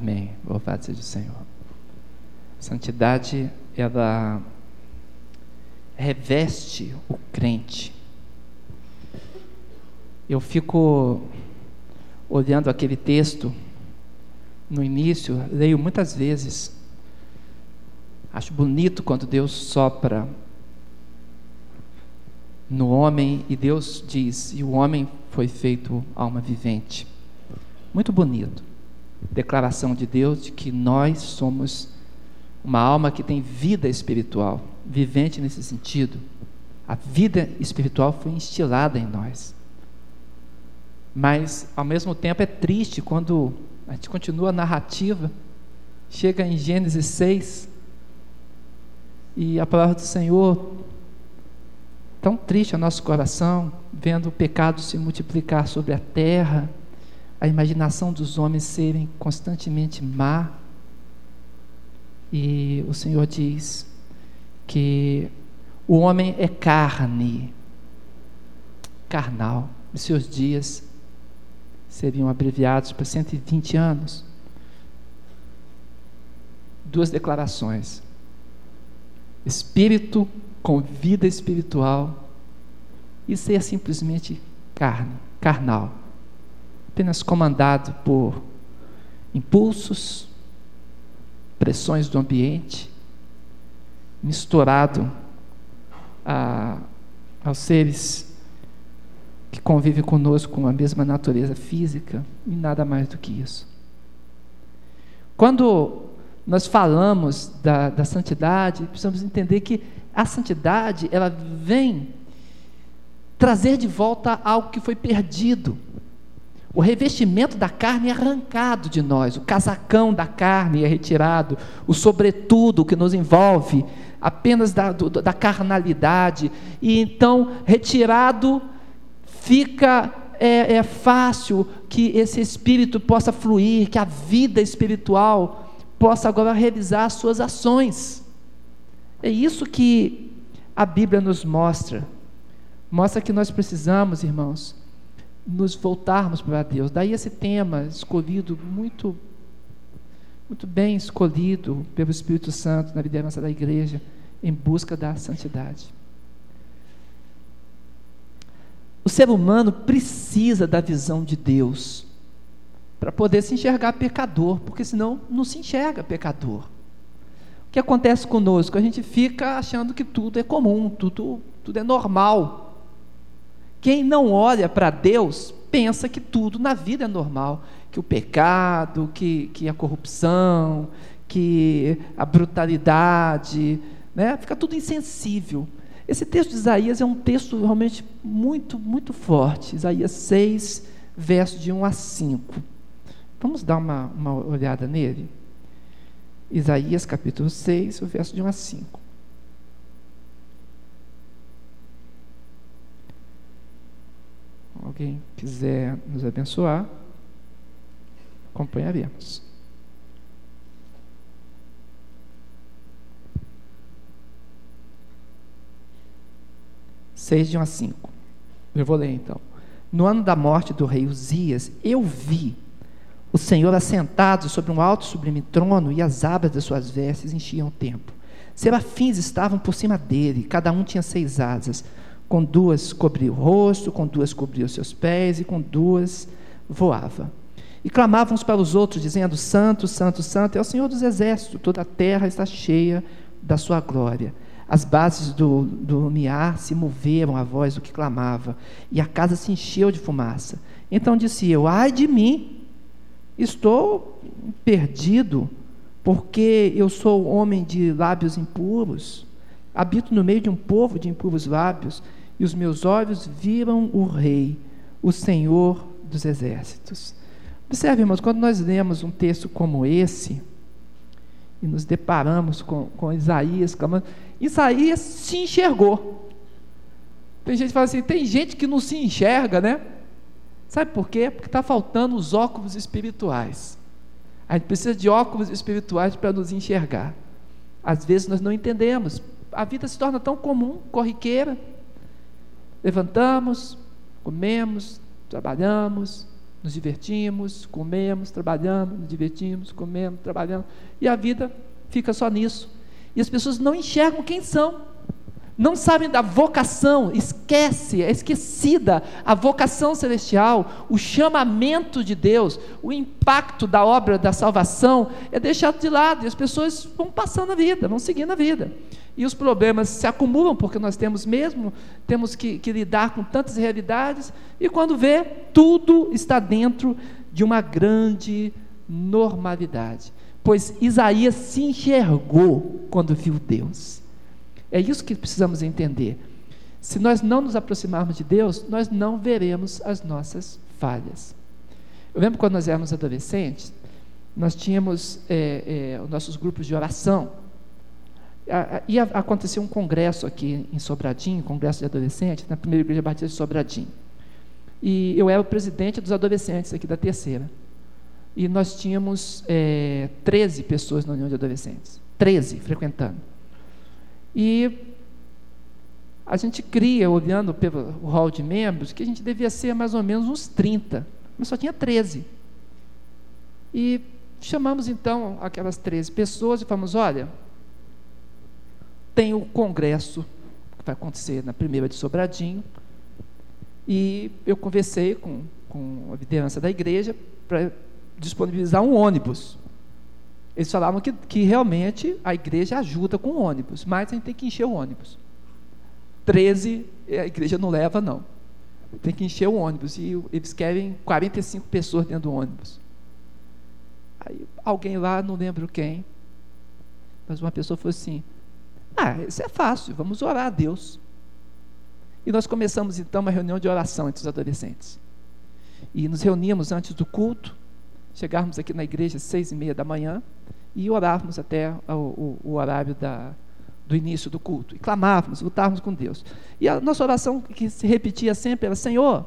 Amém. Louvado seja o Senhor. Santidade, ela reveste o crente. Eu fico olhando aquele texto no início, leio muitas vezes. Acho bonito quando Deus sopra no homem e Deus diz: e o homem foi feito alma vivente. Muito bonito declaração de Deus de que nós somos uma alma que tem vida espiritual, vivente nesse sentido. A vida espiritual foi instilada em nós. Mas, ao mesmo tempo, é triste quando a gente continua a narrativa, chega em Gênesis 6, e a palavra do Senhor, tão triste ao nosso coração, vendo o pecado se multiplicar sobre a terra, a imaginação dos homens serem constantemente má. E o Senhor diz que o homem é carne, carnal. Os seus dias seriam abreviados para 120 anos. Duas declarações: espírito com vida espiritual e ser simplesmente carne, carnal apenas comandado por impulsos, pressões do ambiente, misturado a, aos seres que convivem conosco com a mesma natureza física e nada mais do que isso. Quando nós falamos da, da santidade, precisamos entender que a santidade ela vem trazer de volta algo que foi perdido. O revestimento da carne é arrancado de nós, o casacão da carne é retirado, o sobretudo que nos envolve apenas da, do, da carnalidade, e então retirado fica é, é fácil que esse espírito possa fluir, que a vida espiritual possa agora revisar as suas ações. É isso que a Bíblia nos mostra. Mostra que nós precisamos, irmãos, nos voltarmos para Deus. Daí esse tema escolhido muito muito bem escolhido pelo Espírito Santo na liderança da igreja em busca da santidade. O ser humano precisa da visão de Deus para poder se enxergar pecador, porque senão não se enxerga pecador. O que acontece conosco? A gente fica achando que tudo é comum, tudo, tudo é normal. Quem não olha para Deus pensa que tudo na vida é normal, que o pecado, que, que a corrupção, que a brutalidade, né? fica tudo insensível. Esse texto de Isaías é um texto realmente muito, muito forte. Isaías 6, verso de 1 a 5. Vamos dar uma, uma olhada nele? Isaías capítulo 6, o verso de 1 a 5. Alguém quiser nos abençoar, acompanharemos. Seis de um a cinco. Eu vou ler então. No ano da morte do rei Uzias, eu vi o Senhor assentado sobre um alto sublime trono e as abas de suas vestes enchiam o templo. Serafins estavam por cima dele, cada um tinha seis asas com duas cobria o rosto, com duas cobria os seus pés, e com duas voava. E clamavam uns para os outros, dizendo: Santo, Santo, Santo é o Senhor dos Exércitos, toda a terra está cheia da sua glória. As bases do, do lumiar se moveram à voz do que clamava, e a casa se encheu de fumaça. Então disse eu: Ai de mim, estou perdido, porque eu sou homem de lábios impuros, habito no meio de um povo de impuros lábios e os meus olhos viram o Rei, o Senhor dos Exércitos. Observe, irmãos, quando nós lemos um texto como esse, e nos deparamos com, com Isaías clamando, Isaías se enxergou. Tem gente que fala assim, tem gente que não se enxerga, né? Sabe por quê? Porque está faltando os óculos espirituais. A gente precisa de óculos espirituais para nos enxergar. Às vezes nós não entendemos. A vida se torna tão comum, corriqueira. Levantamos, comemos, trabalhamos, Nos divertimos, comemos, trabalhamos, nos divertimos, comemos, trabalhamos, e a vida fica só nisso. E as pessoas não enxergam quem são não sabem da vocação, esquece, é esquecida a vocação celestial, o chamamento de Deus, o impacto da obra da salvação é deixado de lado e as pessoas vão passando a vida, vão seguindo a vida. E os problemas se acumulam porque nós temos mesmo, temos que, que lidar com tantas realidades, e quando vê, tudo está dentro de uma grande normalidade. Pois Isaías se enxergou quando viu Deus. É isso que precisamos entender. Se nós não nos aproximarmos de Deus, nós não veremos as nossas falhas. Eu lembro quando nós éramos adolescentes, nós tínhamos é, é, os nossos grupos de oração. Ia acontecer um congresso aqui em Sobradinho, congresso de adolescentes, na primeira igreja batista de Sobradinho. E eu era o presidente dos adolescentes aqui da terceira. E nós tínhamos é, 13 pessoas na União de Adolescentes. 13 frequentando. E a gente cria, olhando pelo hall de membros, que a gente devia ser mais ou menos uns 30, mas só tinha 13. E chamamos então aquelas 13 pessoas e falamos: olha, tem o congresso que vai acontecer na primeira de Sobradinho, e eu conversei com, com a liderança da igreja para disponibilizar um ônibus eles falavam que, que realmente a igreja ajuda com ônibus, mas a gente tem que encher o ônibus. 13, a igreja não leva, não. Tem que encher o ônibus. E eles querem 45 pessoas dentro do ônibus. Aí alguém lá, não lembro quem, mas uma pessoa falou assim: Ah, isso é fácil, vamos orar a Deus. E nós começamos então uma reunião de oração entre os adolescentes. E nos reuníamos antes do culto, chegarmos aqui na igreja às seis e meia da manhã, e orávamos até o, o, o horário da, do início do culto. E clamávamos, lutávamos com Deus. E a nossa oração que se repetia sempre era: Senhor,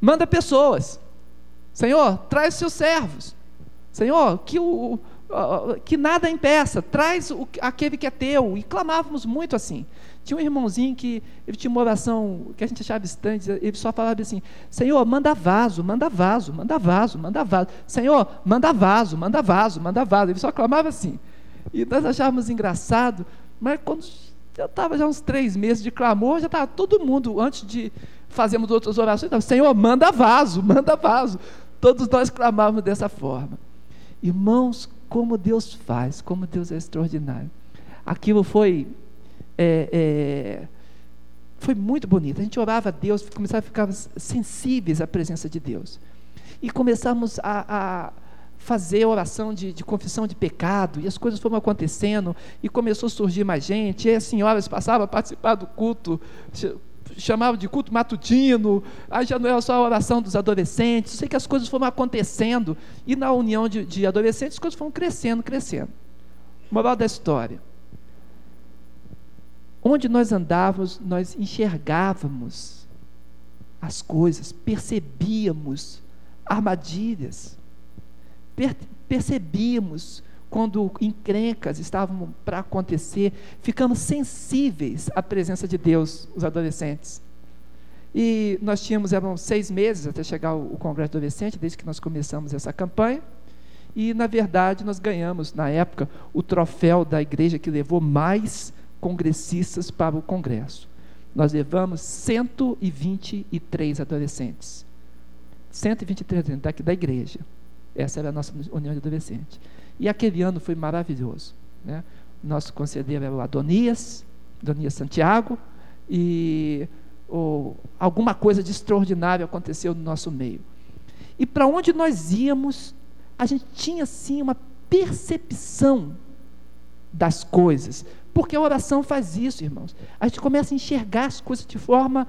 manda pessoas. Senhor, traz seus servos. Senhor, que, o, que nada impeça, traz aquele que é teu. E clamávamos muito assim. Tinha um irmãozinho que ele tinha uma oração que a gente achava distante, ele só falava assim: Senhor, manda vaso, manda vaso, manda vaso, manda vaso. Senhor, manda vaso, manda vaso, manda vaso. Ele só clamava assim. E nós achávamos engraçado, mas quando eu estava já uns três meses de clamor, já estava todo mundo, antes de fazermos outras orações, estava, Senhor, manda vaso, manda vaso. Todos nós clamávamos dessa forma. Irmãos, como Deus faz, como Deus é extraordinário. Aquilo foi é, é, foi muito bonito. A gente orava a Deus, começava a ficar sensíveis à presença de Deus. E começamos a, a fazer oração de, de, confissão de pecado, e as coisas foram acontecendo, e começou a surgir mais gente, e as senhoras passavam a participar do culto, chamavam de culto matutino, aí já não era só a oração dos adolescentes, sei que as coisas foram acontecendo, e na união de, de adolescentes as coisas foram crescendo, crescendo. Moral da história. Onde nós andávamos, nós enxergávamos as coisas, percebíamos armadilhas, per percebíamos quando encrencas estavam para acontecer, ficamos sensíveis à presença de Deus, os adolescentes. E nós tínhamos, eram seis meses até chegar o, o Congresso Adolescente, desde que nós começamos essa campanha. E, na verdade, nós ganhamos, na época, o troféu da igreja que levou mais congressistas para o Congresso. Nós levamos 123 adolescentes. 123 daqui da igreja. Essa era a nossa união de adolescentes. E aquele ano foi maravilhoso. Né? Nosso conselheiro era o Adonias, Adonias Santiago, e ou, alguma coisa de extraordinário aconteceu no nosso meio. E para onde nós íamos, a gente tinha sim uma percepção das coisas, porque a oração faz isso, irmãos. A gente começa a enxergar as coisas de forma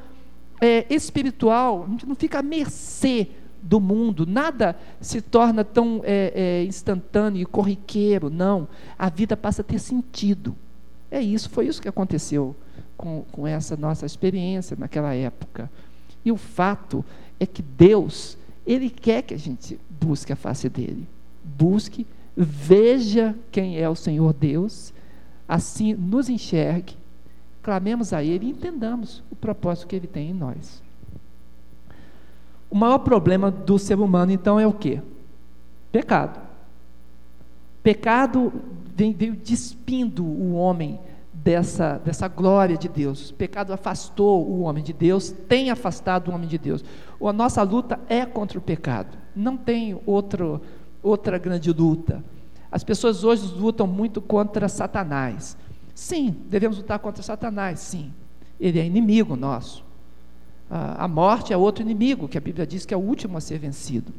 é, espiritual, a gente não fica à mercê do mundo, nada se torna tão é, é, instantâneo e corriqueiro, não. A vida passa a ter sentido. É isso, foi isso que aconteceu com, com essa nossa experiência naquela época. E o fato é que Deus, Ele quer que a gente busque a face dEle. Busque, veja quem é o Senhor Deus assim nos enxergue, clamemos a Ele e entendamos o propósito que Ele tem em nós. O maior problema do ser humano, então, é o quê? Pecado. Pecado veio despindo o homem dessa, dessa glória de Deus. Pecado afastou o homem de Deus, tem afastado o homem de Deus. A nossa luta é contra o pecado, não tem outro, outra grande luta. As pessoas hoje lutam muito contra Satanás. Sim, devemos lutar contra Satanás, sim. Ele é inimigo nosso. A morte é outro inimigo, que a Bíblia diz que é o último a ser vencido.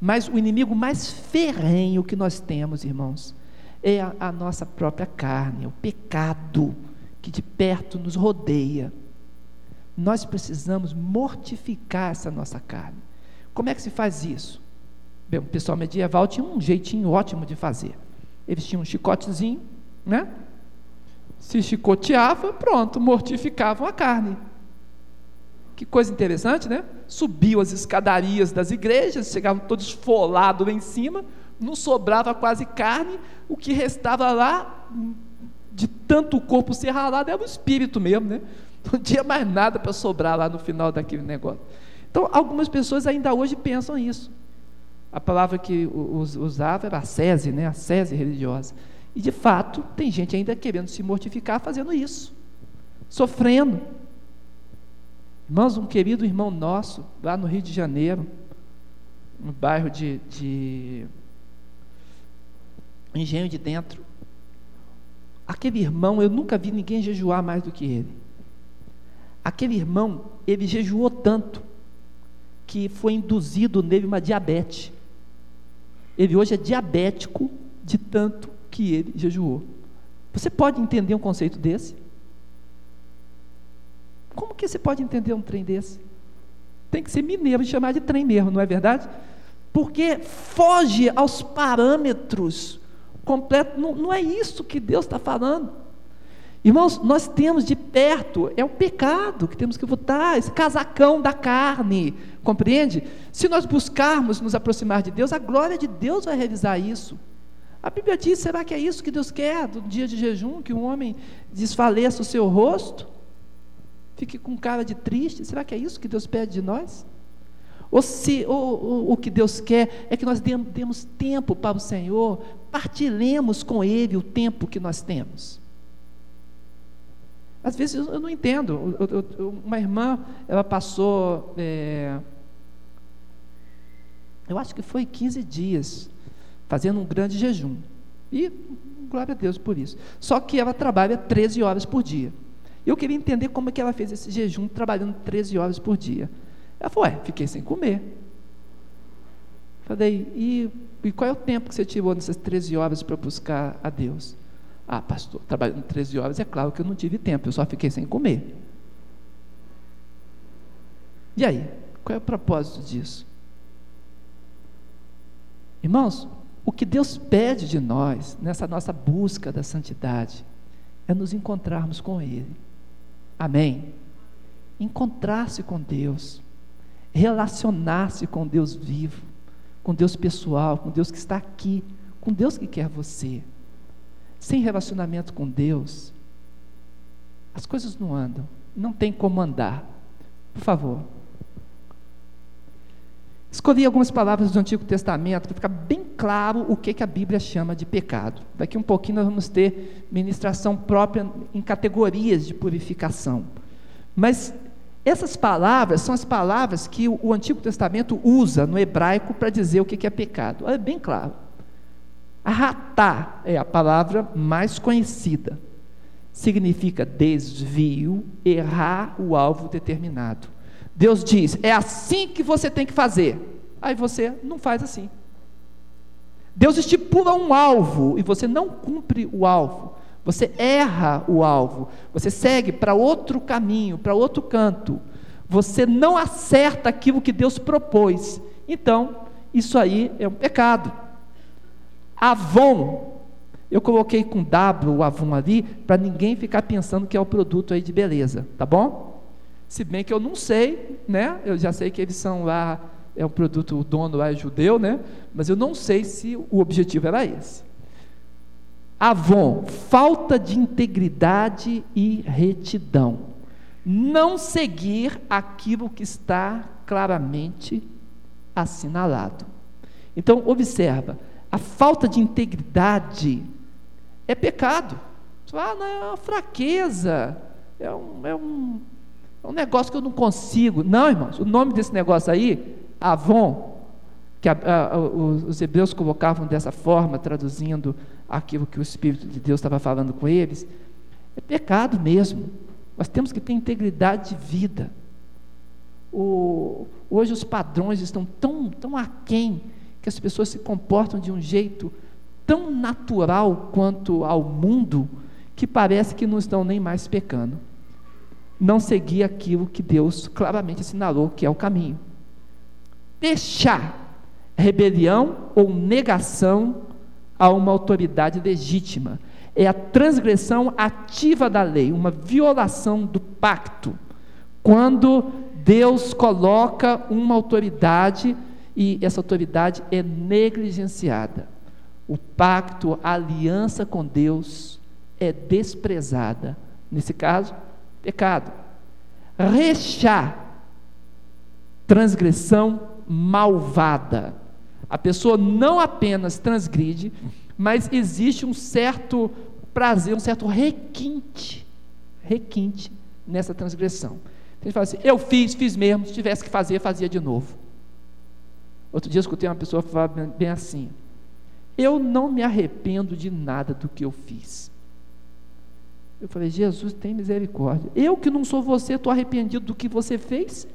Mas o inimigo mais ferrenho que nós temos, irmãos, é a, a nossa própria carne, é o pecado que de perto nos rodeia. Nós precisamos mortificar essa nossa carne. Como é que se faz isso? O pessoal medieval tinha um jeitinho ótimo de fazer. Eles tinham um chicotezinho, né? Se chicoteava, pronto, mortificavam a carne. Que coisa interessante, né? Subiam as escadarias das igrejas, chegavam todos folados em cima, não sobrava quase carne, o que restava lá, de tanto o corpo ser ralado, era o espírito mesmo, né? Não tinha mais nada para sobrar lá no final daquele negócio. Então, algumas pessoas ainda hoje pensam isso. A palavra que usava era a sese, né? a sese religiosa. E, de fato, tem gente ainda querendo se mortificar fazendo isso, sofrendo. Irmãos, um querido irmão nosso, lá no Rio de Janeiro, no bairro de, de Engenho de Dentro. Aquele irmão, eu nunca vi ninguém jejuar mais do que ele. Aquele irmão, ele jejuou tanto que foi induzido nele uma diabetes. Ele hoje é diabético de tanto que ele jejuou. Você pode entender um conceito desse? Como que você pode entender um trem desse? Tem que ser mineiro e chamar de trem mesmo, não é verdade? Porque foge aos parâmetros completo. Não, não é isso que Deus está falando. Irmãos, nós temos de perto, é o pecado que temos que votar, esse casacão da carne, compreende? Se nós buscarmos nos aproximar de Deus, a glória de Deus vai realizar isso. A Bíblia diz: será que é isso que Deus quer do dia de jejum? Que um homem desfaleça o seu rosto? Fique com cara de triste? Será que é isso que Deus pede de nós? Ou se ou, ou, o que Deus quer é que nós demos tempo para o Senhor, partilhemos com Ele o tempo que nós temos. Às vezes eu não entendo. Eu, eu, uma irmã, ela passou, é, eu acho que foi 15 dias, fazendo um grande jejum. E glória a Deus por isso. Só que ela trabalha 13 horas por dia. Eu queria entender como é que ela fez esse jejum trabalhando 13 horas por dia. Ela falou, ué, fiquei sem comer. Falei, e, e qual é o tempo que você tirou nessas 13 horas para buscar a Deus? Ah, pastor, trabalhando 13 horas, é claro que eu não tive tempo, eu só fiquei sem comer. E aí, qual é o propósito disso? Irmãos, o que Deus pede de nós, nessa nossa busca da santidade, é nos encontrarmos com Ele. Amém? Encontrar-se com Deus, relacionar-se com Deus vivo com Deus pessoal, com Deus que está aqui, com Deus que quer você. Sem relacionamento com Deus, as coisas não andam, não tem como andar. Por favor. Escolhi algumas palavras do Antigo Testamento para ficar bem claro o que, que a Bíblia chama de pecado. Daqui um pouquinho nós vamos ter ministração própria em categorias de purificação. Mas essas palavras são as palavras que o Antigo Testamento usa no hebraico para dizer o que é pecado. É bem claro. Arratá é a palavra mais conhecida. Significa desvio, errar o alvo determinado. Deus diz: é assim que você tem que fazer. Aí você não faz assim. Deus estipula um alvo e você não cumpre o alvo. Você erra o alvo, você segue para outro caminho, para outro canto. Você não acerta aquilo que Deus propôs. Então, isso aí é um pecado. Avon, eu coloquei com W o Avon ali, para ninguém ficar pensando que é o produto aí de beleza, tá bom? Se bem que eu não sei, né? Eu já sei que eles são lá, é um produto, o dono lá é judeu, né? Mas eu não sei se o objetivo era esse. Avon, falta de integridade e retidão. Não seguir aquilo que está claramente assinalado. Então, observa, a falta de integridade é pecado. Você fala, ah, não, é uma fraqueza, é um, é, um, é um negócio que eu não consigo. Não, irmãos, o nome desse negócio aí, Avon, que a, a, os hebreus colocavam dessa forma, traduzindo aquilo que o Espírito de Deus estava falando com eles, é pecado mesmo. Nós temos que ter integridade de vida. O, hoje os padrões estão tão, tão aquém que as pessoas se comportam de um jeito tão natural quanto ao mundo que parece que não estão nem mais pecando. Não seguir aquilo que Deus claramente assinalou que é o caminho. Deixar rebelião ou negação a uma autoridade legítima. É a transgressão ativa da lei, uma violação do pacto. Quando Deus coloca uma autoridade e essa autoridade é negligenciada. O pacto, a aliança com Deus é desprezada. Nesse caso, pecado. Rechar, transgressão malvada. A pessoa não apenas transgride, mas existe um certo prazer, um certo requinte, requinte nessa transgressão. Tem gente fala assim: eu fiz, fiz mesmo, se tivesse que fazer, fazia de novo. Outro dia eu escutei uma pessoa falar bem assim: Eu não me arrependo de nada do que eu fiz. Eu falei: Jesus, tem misericórdia. Eu que não sou você, estou arrependido do que você fez.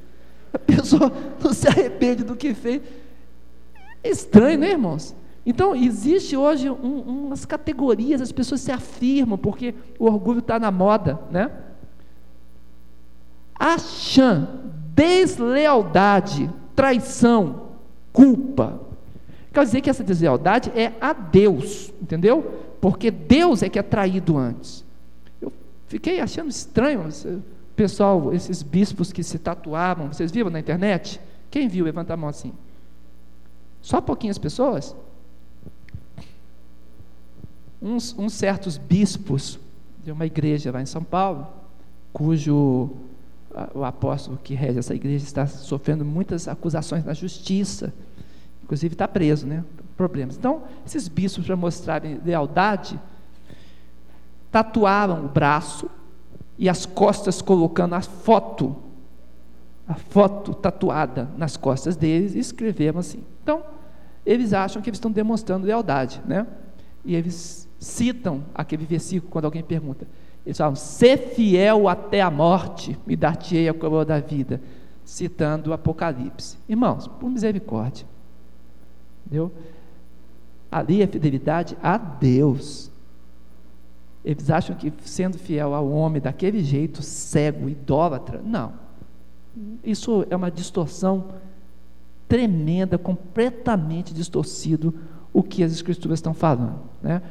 A pessoa não se arrepende do que fez. É estranho, né, irmãos? Então, existe hoje um, umas categorias, as pessoas se afirmam, porque o orgulho está na moda, né? Acham deslealdade, traição, culpa. Quer dizer que essa deslealdade é a Deus, entendeu? Porque Deus é que é traído antes. Eu fiquei achando estranho, pessoal, esses bispos que se tatuavam, vocês viram na internet? Quem viu? Levanta a mão assim. Só pouquinhas pessoas? Uns, uns certos bispos de uma igreja lá em São Paulo, cujo o apóstolo que rege essa igreja está sofrendo muitas acusações na justiça, inclusive está preso, né? Problemas. Então, esses bispos, para mostrarem lealdade, tatuaram o braço e as costas colocando a foto, a foto tatuada nas costas deles e escreveram assim. Então, eles acham que eles estão demonstrando lealdade, né? E eles citam aquele versículo quando alguém pergunta: eles falam, ser fiel até a morte, me dar-te-ei a coroa da vida, citando o Apocalipse. Irmãos, por misericórdia, entendeu? Ali é fidelidade a Deus. Eles acham que sendo fiel ao homem daquele jeito, cego, idólatra, não. Isso é uma distorção tremenda, completamente distorcido o que as escrituras estão falando. Né?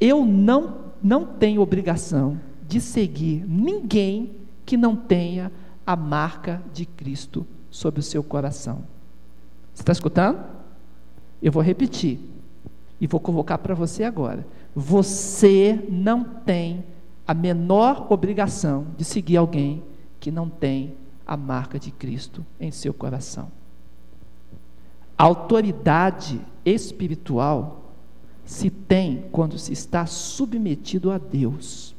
Eu não não tem obrigação de seguir ninguém que não tenha a marca de Cristo sobre o seu coração. Você está escutando? Eu vou repetir e vou colocar para você agora. Você não tem a menor obrigação de seguir alguém que não tem a marca de Cristo em seu coração. A autoridade espiritual se tem quando se está submetido a Deus.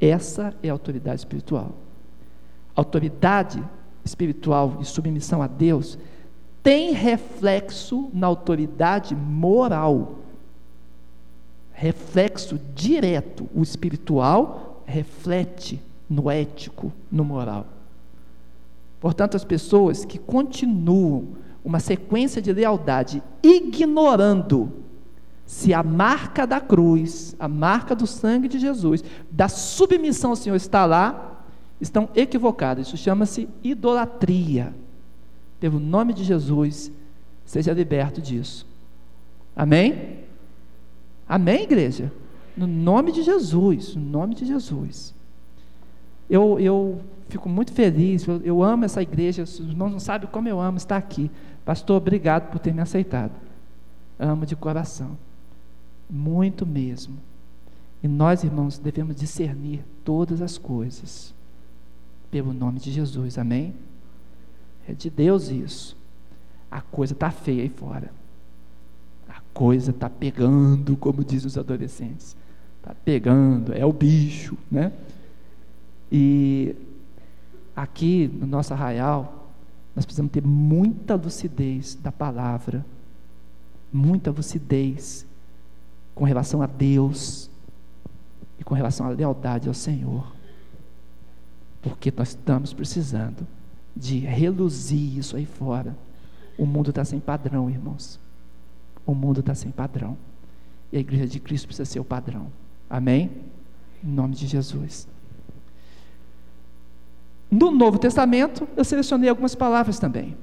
Essa é a autoridade espiritual. Autoridade espiritual e submissão a Deus tem reflexo na autoridade moral. Reflexo direto. O espiritual reflete no ético, no moral. Portanto, as pessoas que continuam uma sequência de lealdade ignorando se a marca da cruz, a marca do sangue de Jesus, da submissão ao Senhor está lá, estão equivocados. Isso chama-se idolatria. Pelo nome de Jesus, seja liberto disso. Amém? Amém, igreja? No nome de Jesus, no nome de Jesus. Eu, eu fico muito feliz, eu, eu amo essa igreja, os irmãos não sabem como eu amo estar aqui. Pastor, obrigado por ter me aceitado. Amo de coração muito mesmo. E nós, irmãos, devemos discernir todas as coisas pelo nome de Jesus, amém? É de Deus isso. A coisa está feia aí fora. A coisa está pegando, como dizem os adolescentes. Está pegando, é o bicho, né? E aqui no nosso arraial, nós precisamos ter muita lucidez da palavra, muita lucidez com relação a Deus e com relação à lealdade ao Senhor. Porque nós estamos precisando de reluzir isso aí fora. O mundo está sem padrão, irmãos. O mundo está sem padrão. E a igreja de Cristo precisa ser o padrão. Amém? Em nome de Jesus. No Novo Testamento, eu selecionei algumas palavras também.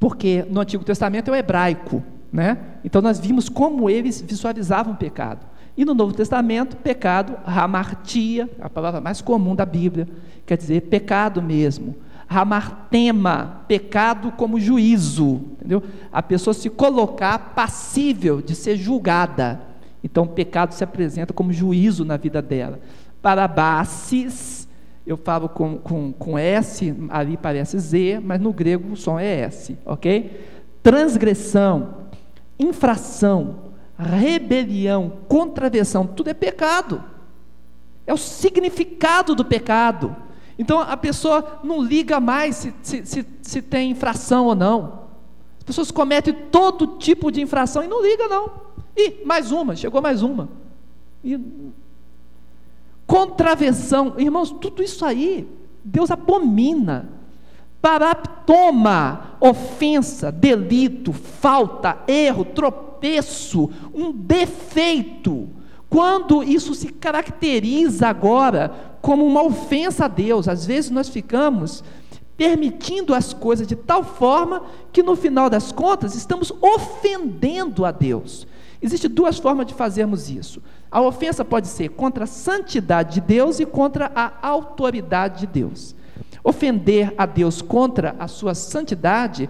Porque no Antigo Testamento é o hebraico, né? Então nós vimos como eles visualizavam o pecado. E no Novo Testamento, pecado, hamartia, a palavra mais comum da Bíblia, quer dizer pecado mesmo. Hamartema, pecado como juízo, entendeu? A pessoa se colocar passível de ser julgada. Então, o pecado se apresenta como juízo na vida dela. Parabasis, eu falo com, com, com S, ali parece Z, mas no grego o som é S, ok? Transgressão, infração, rebelião, contravenção, tudo é pecado. É o significado do pecado. Então a pessoa não liga mais se, se, se, se tem infração ou não. As pessoas cometem todo tipo de infração e não liga não. E mais uma, chegou mais uma. E... Contravenção, irmãos, tudo isso aí, Deus abomina. Paraptoma, ofensa, delito, falta, erro, tropeço um defeito, quando isso se caracteriza agora como uma ofensa a Deus, às vezes nós ficamos permitindo as coisas de tal forma que no final das contas estamos ofendendo a Deus. Existem duas formas de fazermos isso. A ofensa pode ser contra a santidade de Deus e contra a autoridade de Deus. Ofender a Deus contra a sua santidade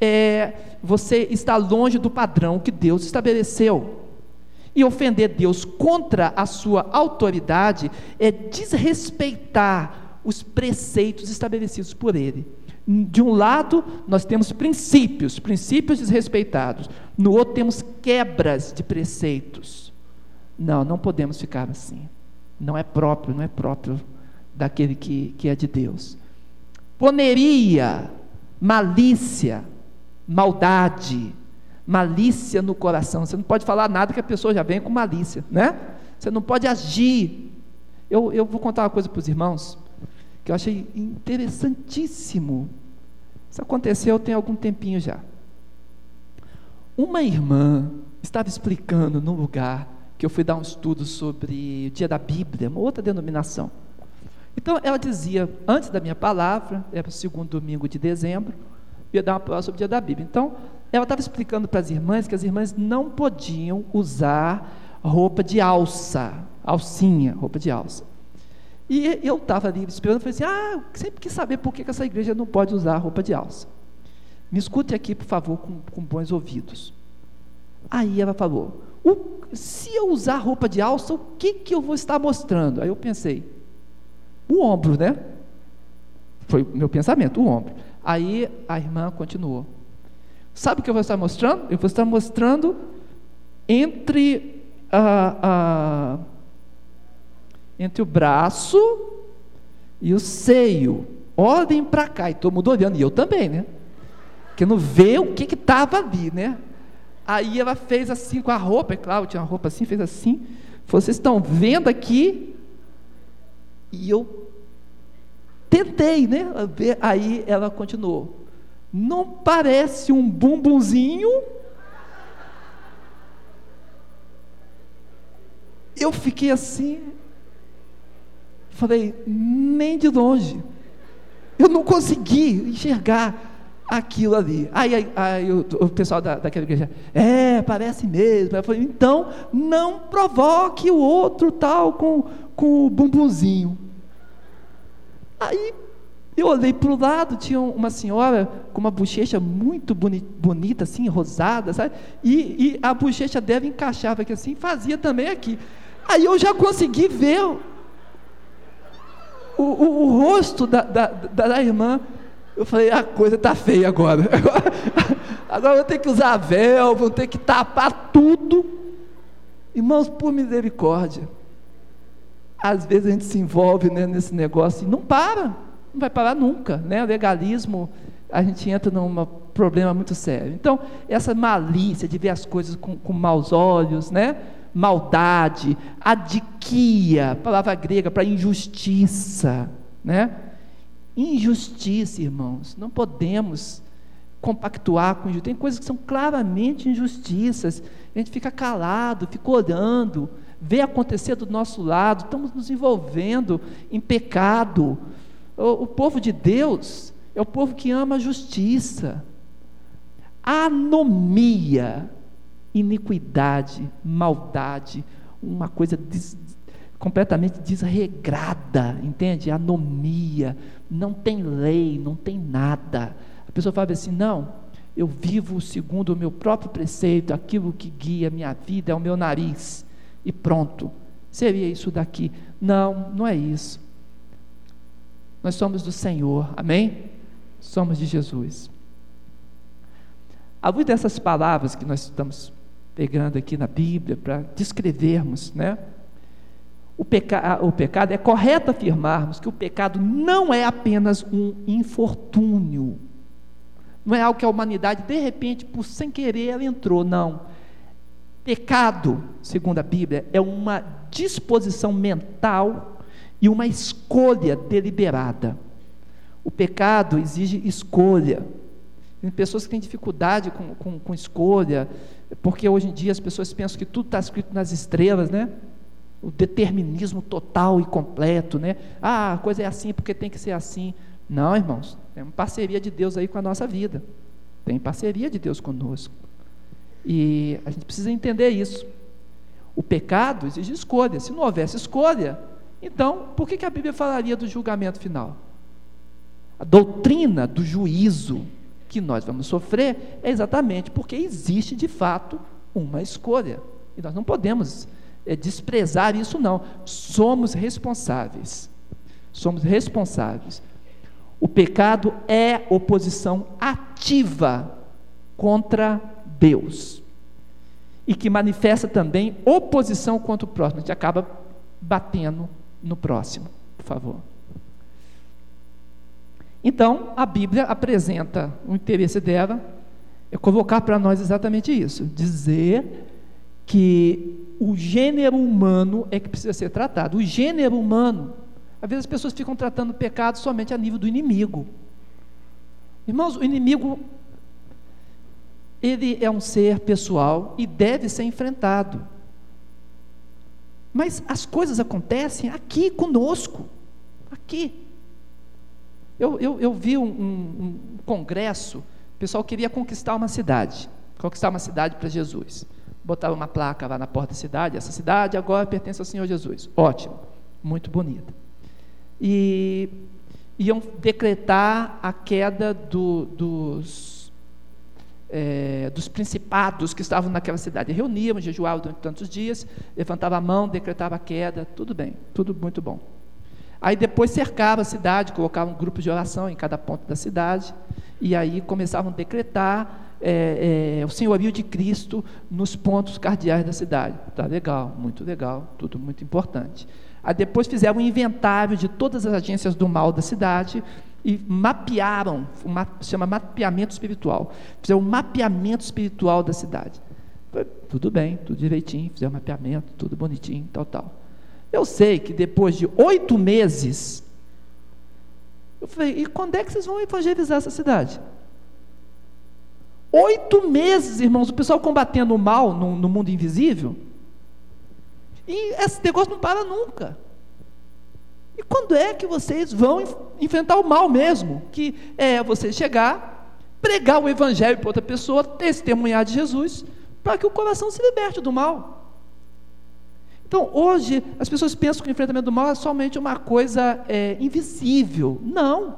é, você está longe do padrão que Deus estabeleceu. E ofender Deus contra a sua autoridade é desrespeitar os preceitos estabelecidos por Ele. De um lado, nós temos princípios, princípios desrespeitados. No outro, temos quebras de preceitos. Não, não podemos ficar assim. Não é próprio, não é próprio daquele que, que é de Deus. Poneria, malícia, maldade, malícia no coração. Você não pode falar nada que a pessoa já vem com malícia, né? Você não pode agir. Eu, eu vou contar uma coisa para os irmãos que eu achei interessantíssimo. Isso aconteceu tem algum tempinho já. Uma irmã estava explicando num lugar que eu fui dar um estudo sobre o dia da Bíblia, uma outra denominação. Então ela dizia, antes da minha palavra, era o segundo domingo de dezembro, ia dar uma prova sobre o dia da Bíblia. Então, ela estava explicando para as irmãs que as irmãs não podiam usar roupa de alça, alcinha, roupa de alça. E eu estava ali esperando, falei assim, ah, sempre quis saber por que, que essa igreja não pode usar roupa de alça. Me escute aqui, por favor, com, com bons ouvidos. Aí ela falou, se eu usar roupa de alça, o que, que eu vou estar mostrando? Aí eu pensei, o ombro, né? Foi meu pensamento, o ombro. Aí a irmã continuou. Sabe o que eu vou estar mostrando? Eu vou estar mostrando entre a, a, entre o braço e o seio. Olhem para cá. E todo mundo olhando, e eu também, né? Que não vê o que estava ali, né? Aí ela fez assim com a roupa, é claro, tinha uma roupa assim, fez assim. Vocês estão vendo aqui? E eu tentei, né? Aí ela continuou. Não parece um bumbumzinho? Eu fiquei assim, falei, nem de longe. Eu não consegui enxergar aquilo ali. Aí, aí, aí o, o, pessoal da, daquela igreja, é, parece mesmo. Eu falei, então não provoque o outro tal com, com o bumbumzinho. Aí eu olhei para o lado, tinha uma senhora com uma bochecha muito boni, bonita, assim, rosada, sabe? E, e, a bochecha dela encaixava aqui assim, fazia também aqui. Aí eu já consegui ver o, o, o rosto da, da, da, irmã. Eu falei, a coisa está feia agora. Agora vou ter que usar véu, vou ter que tapar tudo. Irmãos, por misericórdia. Às vezes a gente se envolve né, nesse negócio e não para, não vai parar nunca. Né? O legalismo, a gente entra num problema muito sério. Então, essa malícia de ver as coisas com, com maus olhos, né? maldade, adiquia, palavra grega para injustiça, né? Injustiça, irmãos, não podemos compactuar com injustiça. Tem coisas que são claramente injustiças. A gente fica calado, fica orando, vê acontecer do nosso lado, estamos nos envolvendo em pecado. O, o povo de Deus é o povo que ama a justiça. Anomia, iniquidade, maldade, uma coisa des, completamente desregrada, entende? Anomia, não tem lei, não tem nada. A pessoa fala assim: não, eu vivo segundo o meu próprio preceito, aquilo que guia a minha vida é o meu nariz, e pronto, seria isso daqui. Não, não é isso. Nós somos do Senhor, amém? Somos de Jesus. À luz dessas palavras que nós estamos pegando aqui na Bíblia para descrevermos, né? O, peca o pecado, é correto afirmarmos que o pecado não é apenas um infortúnio, não é algo que a humanidade, de repente, por sem querer, ela entrou, não. Pecado, segundo a Bíblia, é uma disposição mental e uma escolha deliberada. O pecado exige escolha. Tem pessoas que têm dificuldade com, com, com escolha, porque hoje em dia as pessoas pensam que tudo está escrito nas estrelas, né? O determinismo total e completo, né? Ah, a coisa é assim porque tem que ser assim. Não, irmãos, tem uma parceria de Deus aí com a nossa vida. Tem parceria de Deus conosco. E a gente precisa entender isso. O pecado exige escolha. Se não houvesse escolha, então por que, que a Bíblia falaria do julgamento final? A doutrina do juízo que nós vamos sofrer é exatamente porque existe de fato uma escolha. E nós não podemos é, desprezar isso, não. Somos responsáveis. Somos responsáveis. O pecado é oposição ativa contra Deus. E que manifesta também oposição contra o próximo. A gente acaba batendo no próximo, por favor. Então, a Bíblia apresenta o interesse dela é colocar para nós exatamente isso, dizer que o gênero humano é que precisa ser tratado. O gênero humano, às vezes as pessoas ficam tratando o pecado somente a nível do inimigo. Irmãos, o inimigo ele é um ser pessoal e deve ser enfrentado. Mas as coisas acontecem aqui conosco, aqui. Eu, eu, eu vi um, um, um congresso, o pessoal queria conquistar uma cidade, conquistar uma cidade para Jesus. Botava uma placa lá na porta da cidade, essa cidade agora pertence ao Senhor Jesus. Ótimo, muito bonita. E iam decretar a queda do, dos, é, dos principados que estavam naquela cidade. Reuniam, jejuavam durante tantos dias, levantava a mão, decretava a queda, tudo bem, tudo muito bom. Aí depois cercava a cidade, colocavam um grupo de oração em cada ponto da cidade, e aí começavam a decretar é, é, o senhorio de Cristo nos pontos cardeais da cidade. Tá legal, muito legal, tudo muito importante. Aí depois fizeram um inventário de todas as agências do mal da cidade e mapearam, uma, chama mapeamento espiritual. Fizeram um mapeamento espiritual da cidade. Tudo bem, tudo direitinho, fizeram um mapeamento, tudo bonitinho, tal, tal. Eu sei que depois de oito meses, eu falei, e quando é que vocês vão evangelizar essa cidade? Oito meses, irmãos, o pessoal combatendo o mal no, no mundo invisível. E esse negócio não para nunca. E quando é que vocês vão enfrentar o mal mesmo? Que é você chegar, pregar o evangelho para outra pessoa, testemunhar de Jesus, para que o coração se liberte do mal. Então, hoje, as pessoas pensam que o enfrentamento do mal é somente uma coisa é, invisível. Não.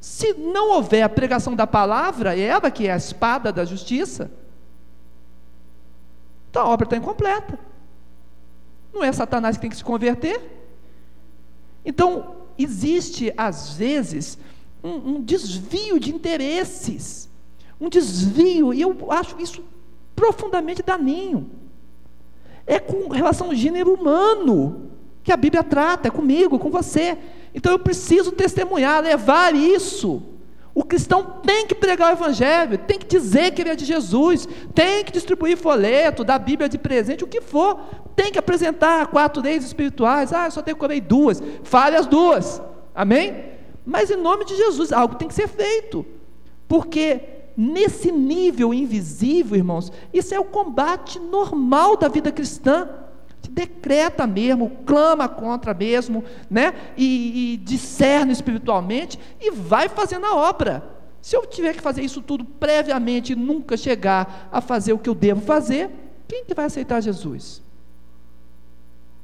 Se não houver a pregação da palavra, ela que é a espada da justiça, então a obra está incompleta. Não é Satanás que tem que se converter? Então, existe, às vezes, um, um desvio de interesses, um desvio, e eu acho isso profundamente daninho. É com relação ao gênero humano que a Bíblia trata, é comigo, com você. Então eu preciso testemunhar, levar isso. O cristão tem que pregar o Evangelho, tem que dizer que ele é de Jesus, tem que distribuir folheto, dar Bíblia de presente, o que for, tem que apresentar quatro leis espirituais. Ah, eu só decorei duas, fale as duas, amém? Mas em nome de Jesus, algo tem que ser feito, porque nesse nível invisível, irmãos, isso é o combate normal da vida cristã decreta mesmo, clama contra mesmo, né? E, e discerne espiritualmente e vai fazendo a obra. Se eu tiver que fazer isso tudo previamente e nunca chegar a fazer o que eu devo fazer, quem que vai aceitar Jesus?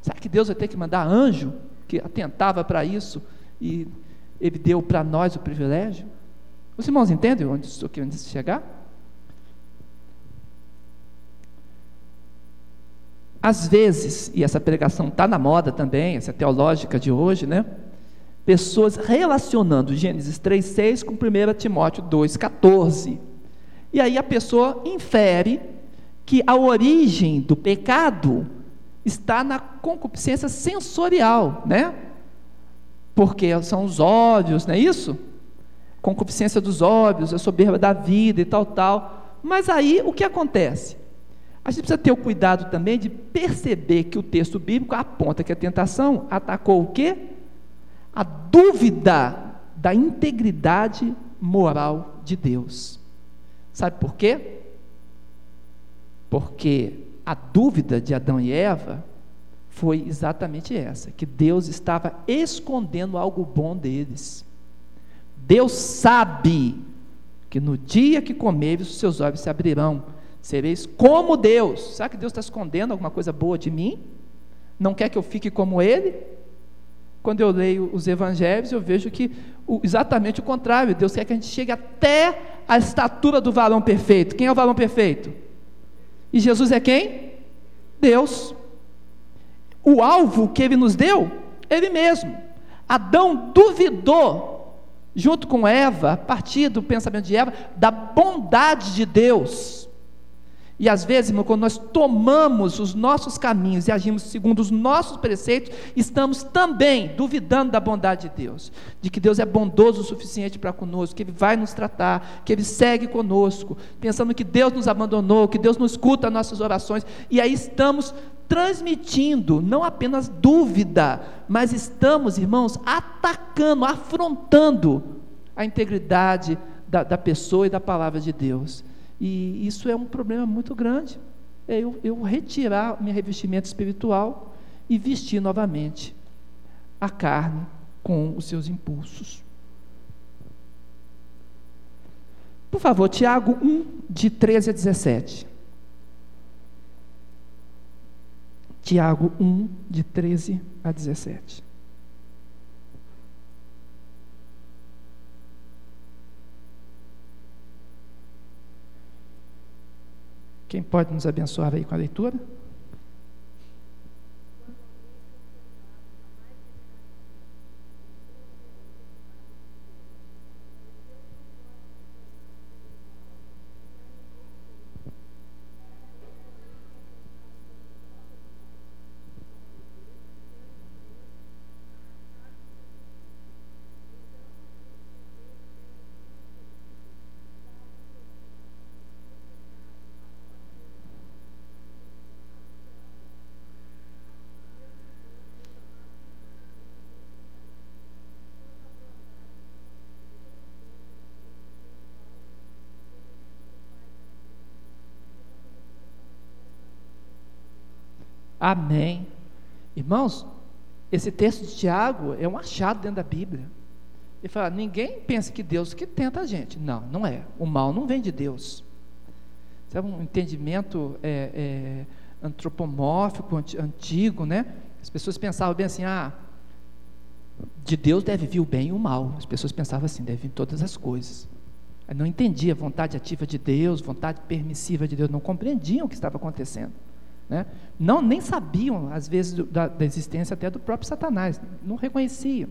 Será que Deus vai ter que mandar anjo que atentava para isso e ele deu para nós o privilégio? Os irmãos entendem onde estou querendo chegar? Às vezes, e essa pregação está na moda também, essa teológica de hoje, né? Pessoas relacionando Gênesis 3,6 com 1 Timóteo 2,14. E aí a pessoa infere que a origem do pecado está na concupiscência sensorial, né? Porque são os olhos, não é isso? Concupiscência dos olhos, a soberba da vida e tal, tal. Mas aí o que acontece? A gente precisa ter o cuidado também de perceber que o texto bíblico aponta que a tentação atacou o quê? A dúvida da integridade moral de Deus. Sabe por quê? Porque a dúvida de Adão e Eva foi exatamente essa: que Deus estava escondendo algo bom deles. Deus sabe que no dia que comeres, os seus olhos se abrirão Sereis como Deus. Será que Deus está escondendo alguma coisa boa de mim? Não quer que eu fique como Ele? Quando eu leio os evangelhos, eu vejo que o, exatamente o contrário. Deus quer que a gente chegue até a estatura do varão perfeito. Quem é o varão perfeito? E Jesus é quem? Deus. O alvo que ele nos deu, ele mesmo. Adão duvidou, junto com Eva, a partir do pensamento de Eva, da bondade de Deus. E às vezes, irmão, quando nós tomamos os nossos caminhos e agimos segundo os nossos preceitos, estamos também duvidando da bondade de Deus, de que Deus é bondoso o suficiente para conosco, que Ele vai nos tratar, que Ele segue conosco, pensando que Deus nos abandonou, que Deus não escuta nossas orações, e aí estamos transmitindo não apenas dúvida, mas estamos, irmãos, atacando, afrontando a integridade da, da pessoa e da palavra de Deus. E isso é um problema muito grande. É eu, eu retirar meu revestimento espiritual e vestir novamente a carne com os seus impulsos. Por favor, Tiago 1, de 13 a 17. Tiago 1, de 13 a 17. Quem pode nos abençoar aí com a leitura? Amém. Irmãos, esse texto de Tiago é um achado dentro da Bíblia. Ele fala: ninguém pensa que Deus que tenta a gente. Não, não é. O mal não vem de Deus. Isso é um entendimento é, é, antropomórfico, antigo, né? As pessoas pensavam bem assim: ah, de Deus deve vir o bem e o mal. As pessoas pensavam assim: deve vir todas as coisas. Não entendia a vontade ativa de Deus, vontade permissiva de Deus, não compreendiam o que estava acontecendo. Né? Não, nem sabiam, às vezes, da, da existência até do próprio Satanás, não reconheciam.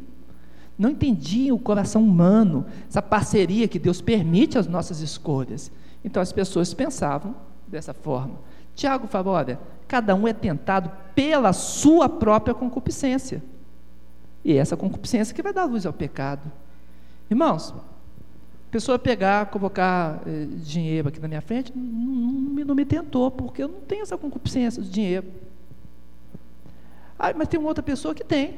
não entendiam o coração humano, essa parceria que Deus permite às nossas escolhas. Então as pessoas pensavam dessa forma. Tiago falou: olha, cada um é tentado pela sua própria concupiscência. E é essa concupiscência que vai dar luz ao pecado. Irmãos, pessoa pegar, colocar eh, dinheiro aqui na minha frente, não, não, não, me tentou, porque eu não tenho essa concupiscência de dinheiro. Ah, mas tem uma outra pessoa que tem.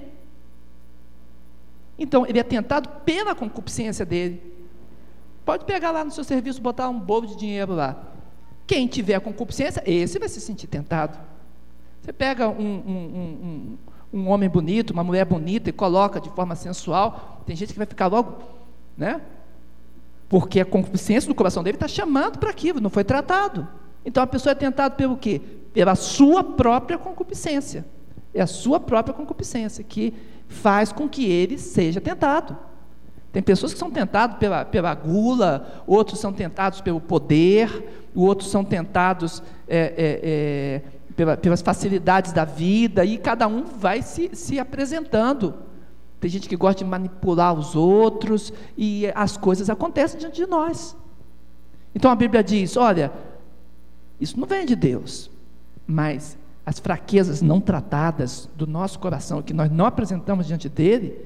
Então, ele é tentado pela concupiscência dele. Pode pegar lá no seu serviço, botar um bolo de dinheiro lá. Quem tiver concupiscência, esse vai se sentir tentado. Você pega um, um, um, um, homem bonito, uma mulher bonita e coloca de forma sensual, tem gente que vai ficar logo, né? Porque a concupiscência do coração dele está chamando para aquilo, não foi tratado. Então a pessoa é tentada pelo quê? Pela sua própria concupiscência. É a sua própria concupiscência que faz com que ele seja tentado. Tem pessoas que são tentadas pela, pela gula, outros são tentados pelo poder, outros são tentados é, é, é, pela, pelas facilidades da vida, e cada um vai se, se apresentando. Tem gente que gosta de manipular os outros, e as coisas acontecem diante de nós. Então a Bíblia diz: olha, isso não vem de Deus, mas as fraquezas não tratadas do nosso coração, que nós não apresentamos diante dele,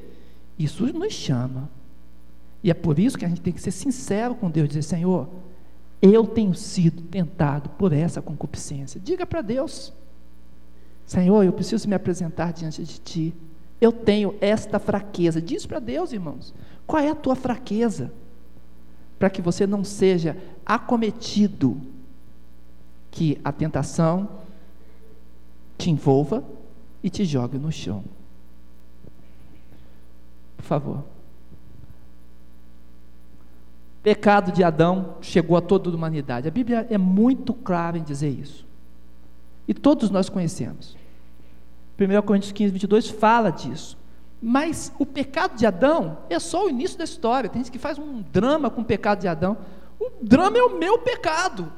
isso nos chama. E é por isso que a gente tem que ser sincero com Deus, dizer: Senhor, eu tenho sido tentado por essa concupiscência. Diga para Deus: Senhor, eu preciso me apresentar diante de Ti. Eu tenho esta fraqueza. Diz para Deus, irmãos, qual é a tua fraqueza? Para que você não seja acometido, que a tentação te envolva e te jogue no chão. Por favor. Pecado de Adão chegou a toda a humanidade. A Bíblia é muito clara em dizer isso. E todos nós conhecemos. 1 Coríntios 15, 22 fala disso. Mas o pecado de Adão é só o início da história. Tem gente que faz um drama com o pecado de Adão. O drama é o meu pecado.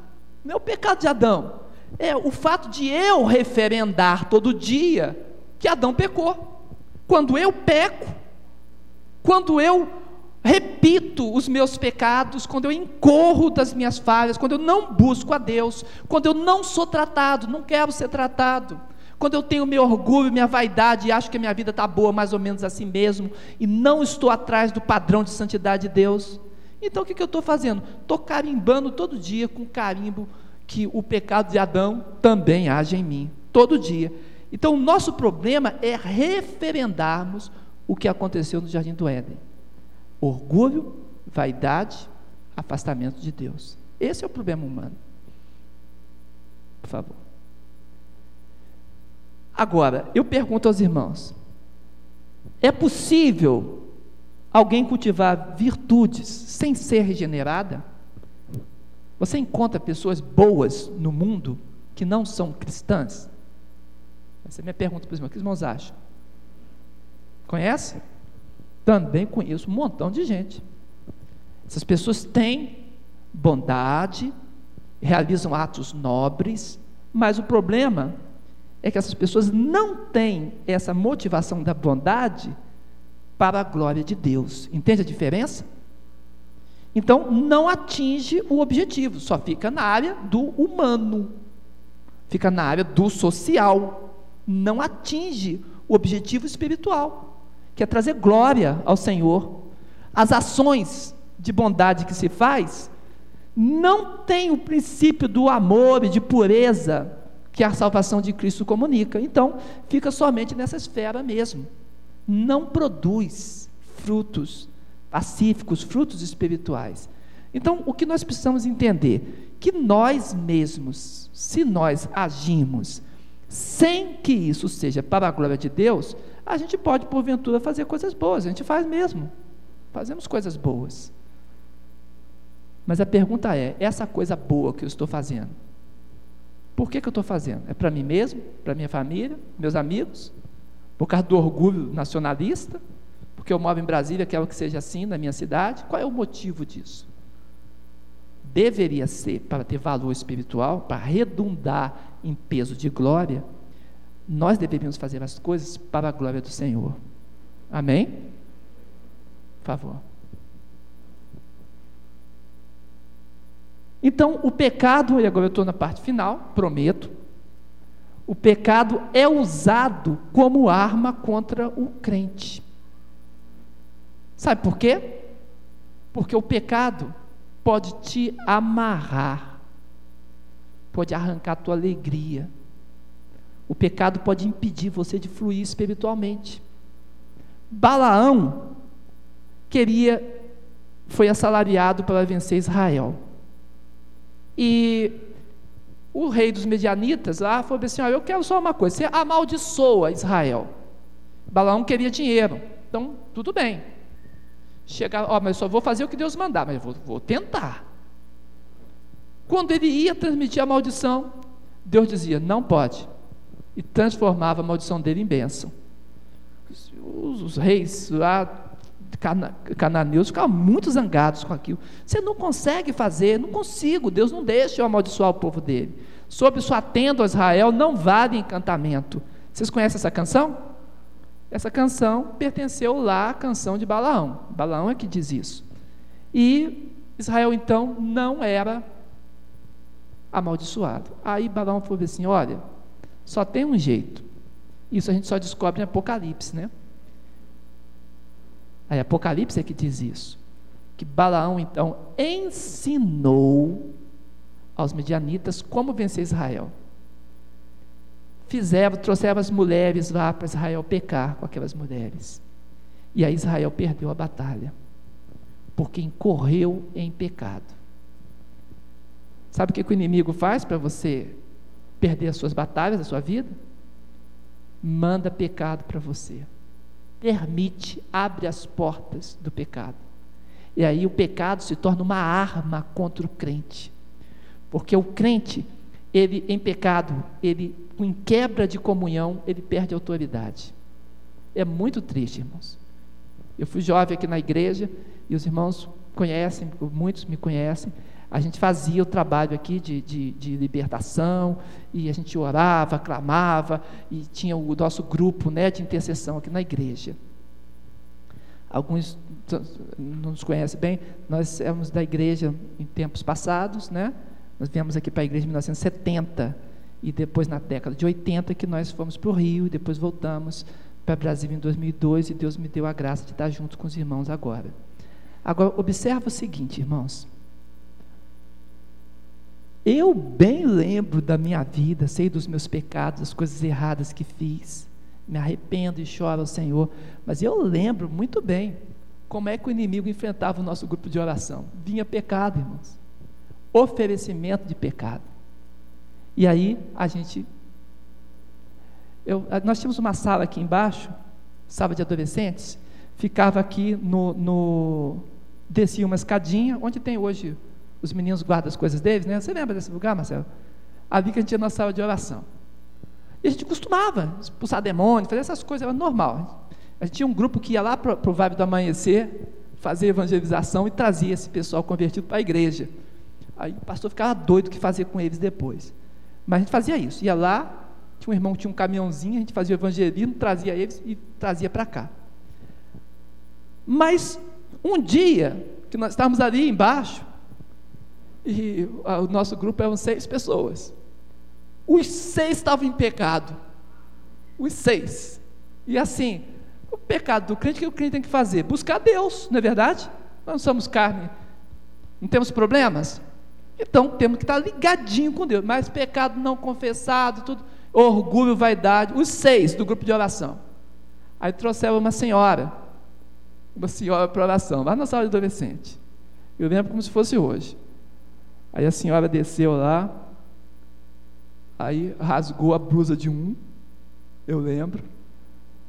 Não é o pecado de Adão é o fato de eu referendar todo dia que Adão pecou. Quando eu peco, quando eu repito os meus pecados, quando eu incorro das minhas falhas, quando eu não busco a Deus, quando eu não sou tratado, não quero ser tratado, quando eu tenho meu orgulho, minha vaidade e acho que a minha vida está boa, mais ou menos assim mesmo, e não estou atrás do padrão de santidade de Deus, então o que, que eu estou fazendo? Estou carimbando todo dia com carimbo que o pecado de Adão também age em mim, todo dia. Então, o nosso problema é referendarmos o que aconteceu no jardim do Éden: orgulho, vaidade, afastamento de Deus. Esse é o problema humano. Por favor. Agora, eu pergunto aos irmãos: é possível alguém cultivar virtudes sem ser regenerada? Você encontra pessoas boas no mundo que não são cristãs? Essa é a minha pergunta para os irmãos. O que os irmãos acham? Conhece? Também conheço um montão de gente. Essas pessoas têm bondade, realizam atos nobres, mas o problema é que essas pessoas não têm essa motivação da bondade para a glória de Deus. Entende a diferença? Então, não atinge o objetivo, só fica na área do humano, fica na área do social, não atinge o objetivo espiritual, que é trazer glória ao Senhor. As ações de bondade que se faz não tem o princípio do amor e de pureza que a salvação de Cristo comunica. Então, fica somente nessa esfera mesmo. Não produz frutos pacíficos, frutos espirituais. Então, o que nós precisamos entender? Que nós mesmos, se nós agimos sem que isso seja para a glória de Deus, a gente pode, porventura, fazer coisas boas, a gente faz mesmo. Fazemos coisas boas. Mas a pergunta é: essa coisa boa que eu estou fazendo, por que, que eu estou fazendo? É para mim mesmo? Para minha família? Meus amigos? Por causa do orgulho nacionalista? porque eu moro em Brasília, quero que seja assim na minha cidade. Qual é o motivo disso? Deveria ser para ter valor espiritual, para redundar em peso de glória, nós deveríamos fazer as coisas para a glória do Senhor. Amém? favor. Então, o pecado, e agora eu estou na parte final, prometo, o pecado é usado como arma contra o crente. Sabe por quê? Porque o pecado pode te amarrar, pode arrancar a tua alegria. O pecado pode impedir você de fluir espiritualmente. Balaão queria, foi assalariado para vencer Israel. E o rei dos medianitas lá falou assim: Eu quero só uma coisa, você amaldiçoa Israel. Balaão queria dinheiro, então tudo bem. Chega, ó, mas só vou fazer o que Deus mandar, mas vou, vou tentar. Quando ele ia transmitir a maldição, Deus dizia: Não pode, e transformava a maldição dele em bênção. Os, os reis lá cana, cananeus ficavam muito zangados com aquilo. Você não consegue fazer, não consigo, Deus não deixa eu amaldiçoar o povo dele. Sobre sua tenda, Israel, não vale encantamento. Vocês conhecem essa canção? Essa canção pertenceu lá à canção de Balaão. Balaão é que diz isso. E Israel então não era amaldiçoado. Aí Balaão falou assim: olha, só tem um jeito. Isso a gente só descobre em Apocalipse, né? Aí Apocalipse é que diz isso. Que Balaão então ensinou aos medianitas como vencer Israel. Fizeram, trouxeram as mulheres lá para Israel pecar com aquelas mulheres. E aí Israel perdeu a batalha, porque incorreu em pecado. Sabe o que, que o inimigo faz para você perder as suas batalhas, a sua vida? Manda pecado para você permite, abre as portas do pecado. E aí o pecado se torna uma arma contra o crente. Porque o crente, ele em pecado, ele em quebra de comunhão, ele perde autoridade. É muito triste, irmãos. Eu fui jovem aqui na igreja e os irmãos conhecem, muitos me conhecem a gente fazia o trabalho aqui de, de, de, libertação, e a gente orava, clamava, e tinha o nosso grupo né, de intercessão aqui na igreja. Alguns não nos conhecem bem, nós éramos da igreja em tempos passados, né? nós viemos aqui para a igreja em 1970, e depois na década de 80 que nós fomos para o Rio, e depois voltamos para Brasília em 2002, e Deus me deu a graça de estar junto com os irmãos agora. Agora, observa o seguinte, irmãos, eu bem lembro da minha vida, sei dos meus pecados, das coisas erradas que fiz. Me arrependo e choro ao Senhor. Mas eu lembro muito bem como é que o inimigo enfrentava o nosso grupo de oração. Vinha pecado, irmãos. Oferecimento de pecado. E aí a gente. Eu, nós tínhamos uma sala aqui embaixo, sala de adolescentes, ficava aqui no. no descia uma escadinha, onde tem hoje os meninos guardam as coisas deles, né? Você lembra desse lugar, Marcelo? Ali que a gente tinha nossa sala de oração. E a gente costumava expulsar demônio, fazer essas coisas, era normal. A gente tinha um grupo que ia lá para o Vale do Amanhecer, fazer evangelização e trazia esse pessoal convertido para a igreja. Aí o pastor ficava doido o que fazer com eles depois. Mas a gente fazia isso, ia lá, tinha um irmão que tinha um caminhãozinho, a gente fazia evangelismo, trazia eles e trazia para cá. Mas um dia, que nós estávamos ali embaixo, e o nosso grupo eram seis pessoas. Os seis estavam em pecado. Os seis. E assim, o pecado do crente, o que o crente tem que fazer? Buscar Deus, não é verdade? Nós não somos carne. Não temos problemas? Então temos que estar ligadinho com Deus. Mas pecado não confessado, tudo, orgulho, vaidade, os seis do grupo de oração. Aí trouxeram uma senhora, uma senhora para oração, lá na sala de adolescente. Eu lembro como se fosse hoje. Aí a senhora desceu lá, aí rasgou a blusa de um, eu lembro,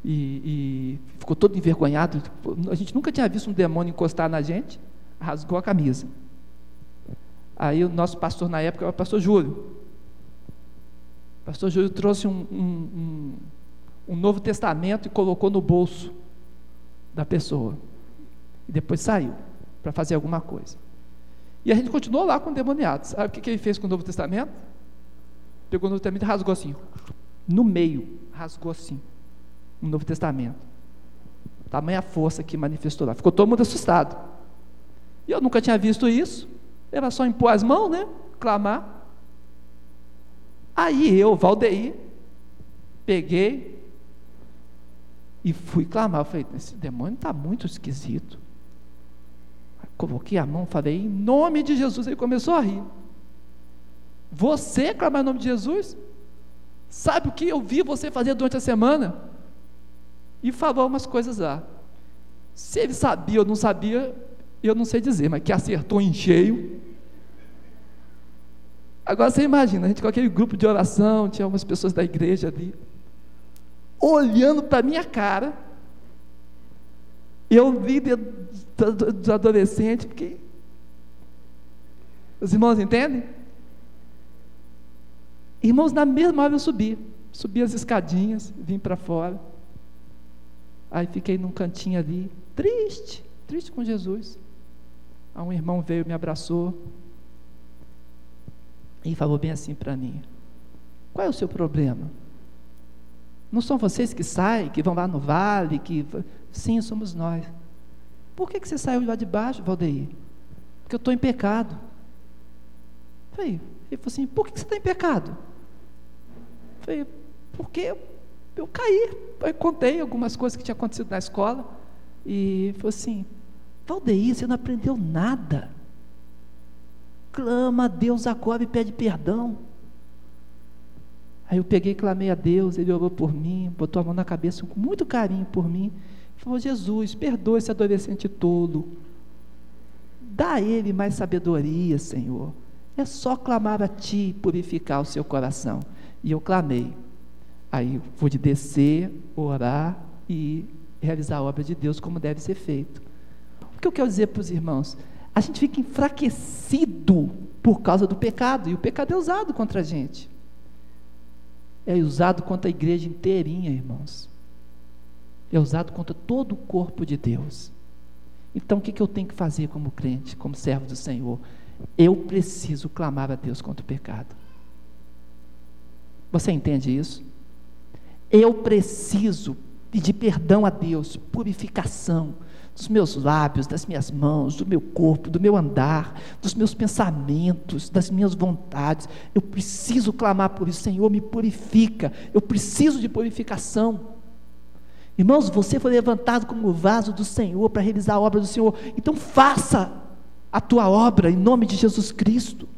e, e ficou todo envergonhado. A gente nunca tinha visto um demônio encostar na gente, rasgou a camisa. Aí o nosso pastor na época era o pastor Júlio. O pastor Júlio trouxe um, um, um, um Novo Testamento e colocou no bolso da pessoa. E depois saiu para fazer alguma coisa. E a gente continuou lá com demoniados. Sabe o que, que ele fez com o Novo Testamento? Pegou o Novo Testamento e rasgou assim, no meio, rasgou assim, o Novo Testamento. Tamanha força que manifestou lá. Ficou todo mundo assustado. E eu nunca tinha visto isso. Era só impor as mãos, né? Clamar. Aí eu, Valdeir, peguei e fui clamar. Eu falei, esse demônio está muito esquisito. Coloquei a mão, falei, em nome de Jesus. Ele começou a rir. Você clamar em nome de Jesus? Sabe o que eu vi você fazer durante a semana? E falou umas coisas lá. Se ele sabia ou não sabia, eu não sei dizer, mas que acertou em cheio. Agora você imagina, a gente com aquele grupo de oração, tinha algumas pessoas da igreja ali, olhando para a minha cara, eu líder do adolescente, porque. Os irmãos entendem? Irmãos, na mesma hora eu subi, subi as escadinhas, vim para fora. Aí fiquei num cantinho ali, triste, triste com Jesus. Aí um irmão veio, me abraçou e falou bem assim para mim: Qual é o seu problema? Não são vocês que saem, que vão lá no vale, que. Sim, somos nós. Por que, que você saiu lá de baixo, Valdeir? Porque eu estou em pecado. Falei, ele falou assim: por que, que você está em pecado? Falei, porque eu, eu caí. Eu contei algumas coisas que tinham acontecido na escola. E falou assim: Valdeir, você não aprendeu nada. Clama a Deus agora e pede perdão. Aí eu peguei e clamei a Deus, ele orou por mim, botou a mão na cabeça com muito carinho por mim. Falou: Jesus, perdoa esse adolescente tolo. Dá a ele mais sabedoria, Senhor. É só clamar a Ti purificar o seu coração. E eu clamei. Aí pude descer, orar e realizar a obra de Deus como deve ser feito. O que eu quero dizer para os irmãos? A gente fica enfraquecido por causa do pecado, e o pecado é usado contra a gente. É usado contra a igreja inteirinha, irmãos. É usado contra todo o corpo de Deus. Então, o que, eu tenho que fazer como crente, como servo do Senhor? Eu preciso clamar a Deus contra o pecado. Você entende isso? Eu preciso pedir perdão a Deus, purificação dos meus lábios, das minhas mãos, do meu corpo, do meu andar, dos meus pensamentos, das minhas vontades. Eu preciso clamar por isso, Senhor, me purifica. Eu preciso de purificação. Irmãos, você foi levantado como vaso do Senhor para realizar a obra do Senhor. Então faça a tua obra em nome de Jesus Cristo.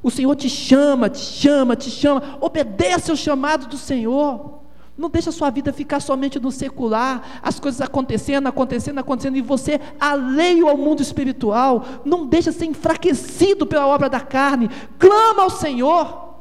O Senhor te chama, te chama, te chama. Obedece ao chamado do Senhor. Não deixa a sua vida ficar somente no secular, as coisas acontecendo, acontecendo, acontecendo, e você alheio ao mundo espiritual. Não deixa ser enfraquecido pela obra da carne. Clama ao Senhor.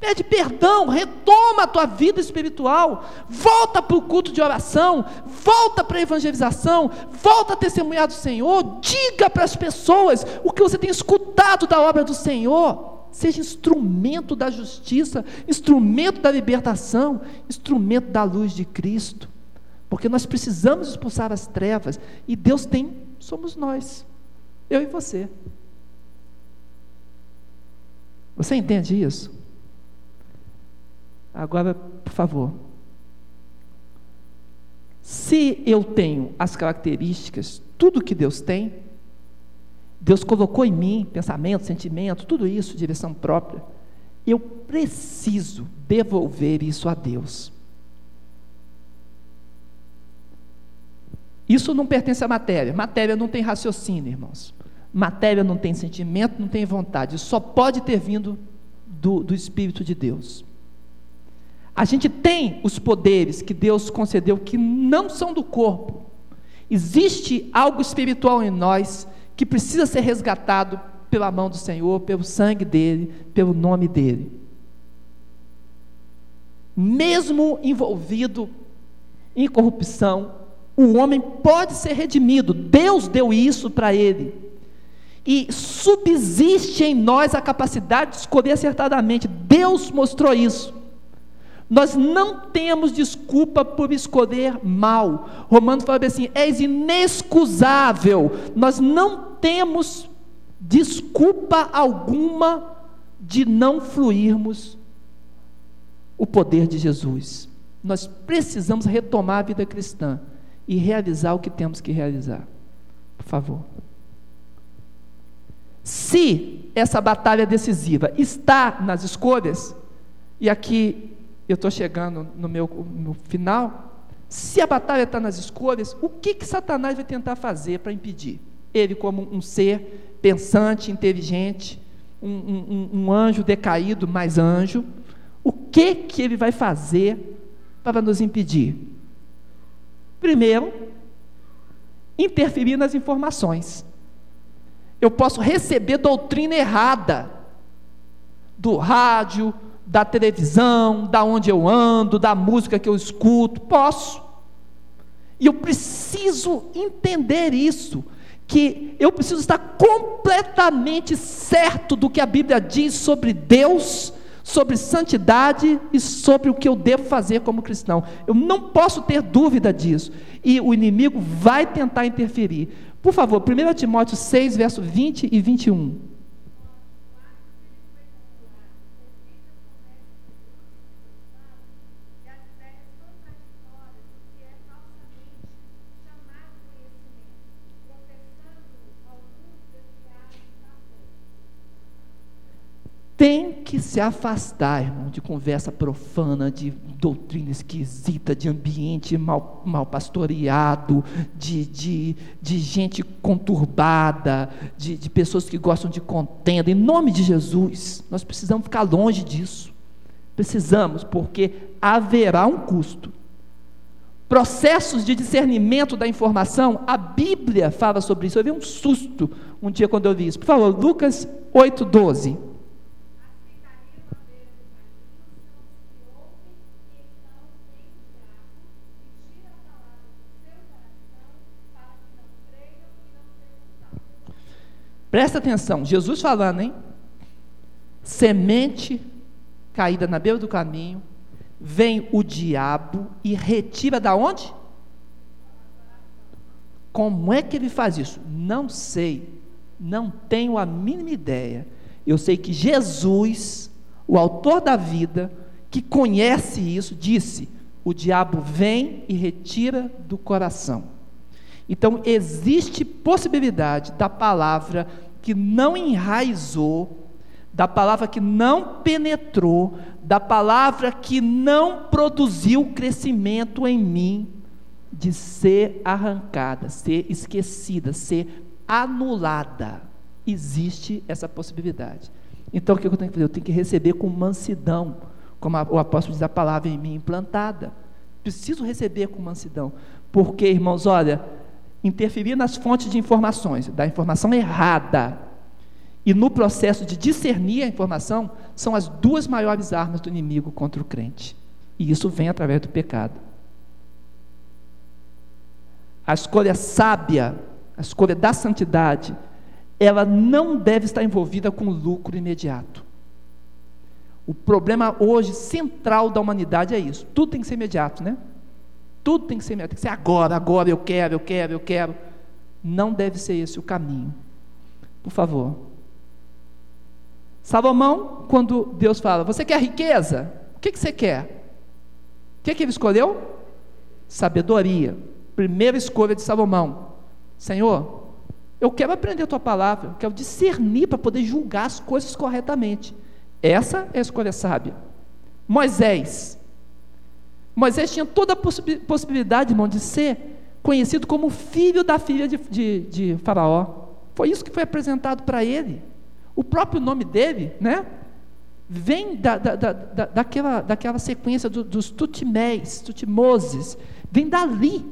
Pede perdão, retoma a tua vida espiritual, volta para o culto de oração, volta para a evangelização, volta a testemunhar do Senhor, diga para as pessoas o que você tem escutado da obra do Senhor. Seja instrumento da justiça, instrumento da libertação, instrumento da luz de Cristo. Porque nós precisamos expulsar as trevas e Deus tem, somos nós, eu e você. Você entende isso? Agora, por favor. Se eu tenho as características, tudo que Deus tem, Deus colocou em mim pensamento, sentimento, tudo isso, direção própria, eu preciso devolver isso a Deus. Isso não pertence à matéria. Matéria não tem raciocínio, irmãos. Matéria não tem sentimento, não tem vontade. Só pode ter vindo do, do Espírito de Deus. A gente tem os poderes que Deus concedeu que não são do corpo. Existe algo espiritual em nós que precisa ser resgatado pela mão do Senhor, pelo sangue dele, pelo nome dele. Mesmo envolvido em corrupção, o homem pode ser redimido. Deus deu isso para ele. E subsiste em nós a capacidade de escolher acertadamente. Deus mostrou isso. Nós não temos desculpa por escolher mal. Romanos fala assim: és inexcusável. Nós não temos desculpa alguma de não fluirmos o poder de Jesus. Nós precisamos retomar a vida cristã e realizar o que temos que realizar. Por favor. Se essa batalha decisiva está nas escolhas, e aqui eu estou chegando no meu no final, se a batalha está nas escolhas, o que, que Satanás vai tentar fazer para impedir? Ele, como um ser pensante, inteligente, um, um, um anjo decaído, mas anjo, o que, que ele vai fazer para nos impedir? Primeiro, interferir nas informações. Eu posso receber doutrina errada do rádio, da televisão, da onde eu ando, da música que eu escuto, posso. E eu preciso entender isso, que eu preciso estar completamente certo do que a Bíblia diz sobre Deus, sobre santidade e sobre o que eu devo fazer como cristão. Eu não posso ter dúvida disso. E o inimigo vai tentar interferir. Por favor, 1 Timóteo 6, verso 20 e 21. Tem que se afastar, irmão, de conversa profana, de doutrina esquisita, de ambiente mal, mal pastoreado, de, de, de gente conturbada, de, de pessoas que gostam de contenda. Em nome de Jesus, nós precisamos ficar longe disso. Precisamos, porque haverá um custo. Processos de discernimento da informação, a Bíblia fala sobre isso. Eu vi um susto um dia quando eu vi isso. Por favor, Lucas 8, 12. Presta atenção, Jesus falando, hein? Semente caída na beira do caminho, vem o diabo e retira da onde? Como é que ele faz isso? Não sei, não tenho a mínima ideia. Eu sei que Jesus, o autor da vida, que conhece isso, disse: o diabo vem e retira do coração. Então, existe possibilidade da palavra que não enraizou, da palavra que não penetrou, da palavra que não produziu crescimento em mim, de ser arrancada, ser esquecida, ser anulada. Existe essa possibilidade. Então, o que eu tenho que fazer? Eu tenho que receber com mansidão, como o apóstolo diz a palavra em mim implantada. Preciso receber com mansidão. Porque, irmãos, olha, interferir nas fontes de informações, da informação errada, e no processo de discernir a informação, são as duas maiores armas do inimigo contra o crente. E isso vem através do pecado. A escolha sábia, a escolha da santidade, ela não deve estar envolvida com lucro imediato. O problema hoje central da humanidade é isso. Tudo tem que ser imediato, né? Tudo tem que ser tem que ser agora, agora, eu quero, eu quero, eu quero. Não deve ser esse o caminho. Por favor. Salomão, quando Deus fala, você quer riqueza? O que, que você quer? O que, que ele escolheu? Sabedoria. Primeira escolha de Salomão. Senhor, eu quero aprender a tua palavra, eu quero discernir para poder julgar as coisas corretamente. Essa é a escolha sábia. Moisés, Moisés tinha toda a possibilidade, irmão, de ser conhecido como filho da filha de, de, de Faraó. Foi isso que foi apresentado para ele. O próprio nome dele, né? Vem da, da, da, daquela, daquela sequência do, dos Tutimés, Tutimoses. Vem dali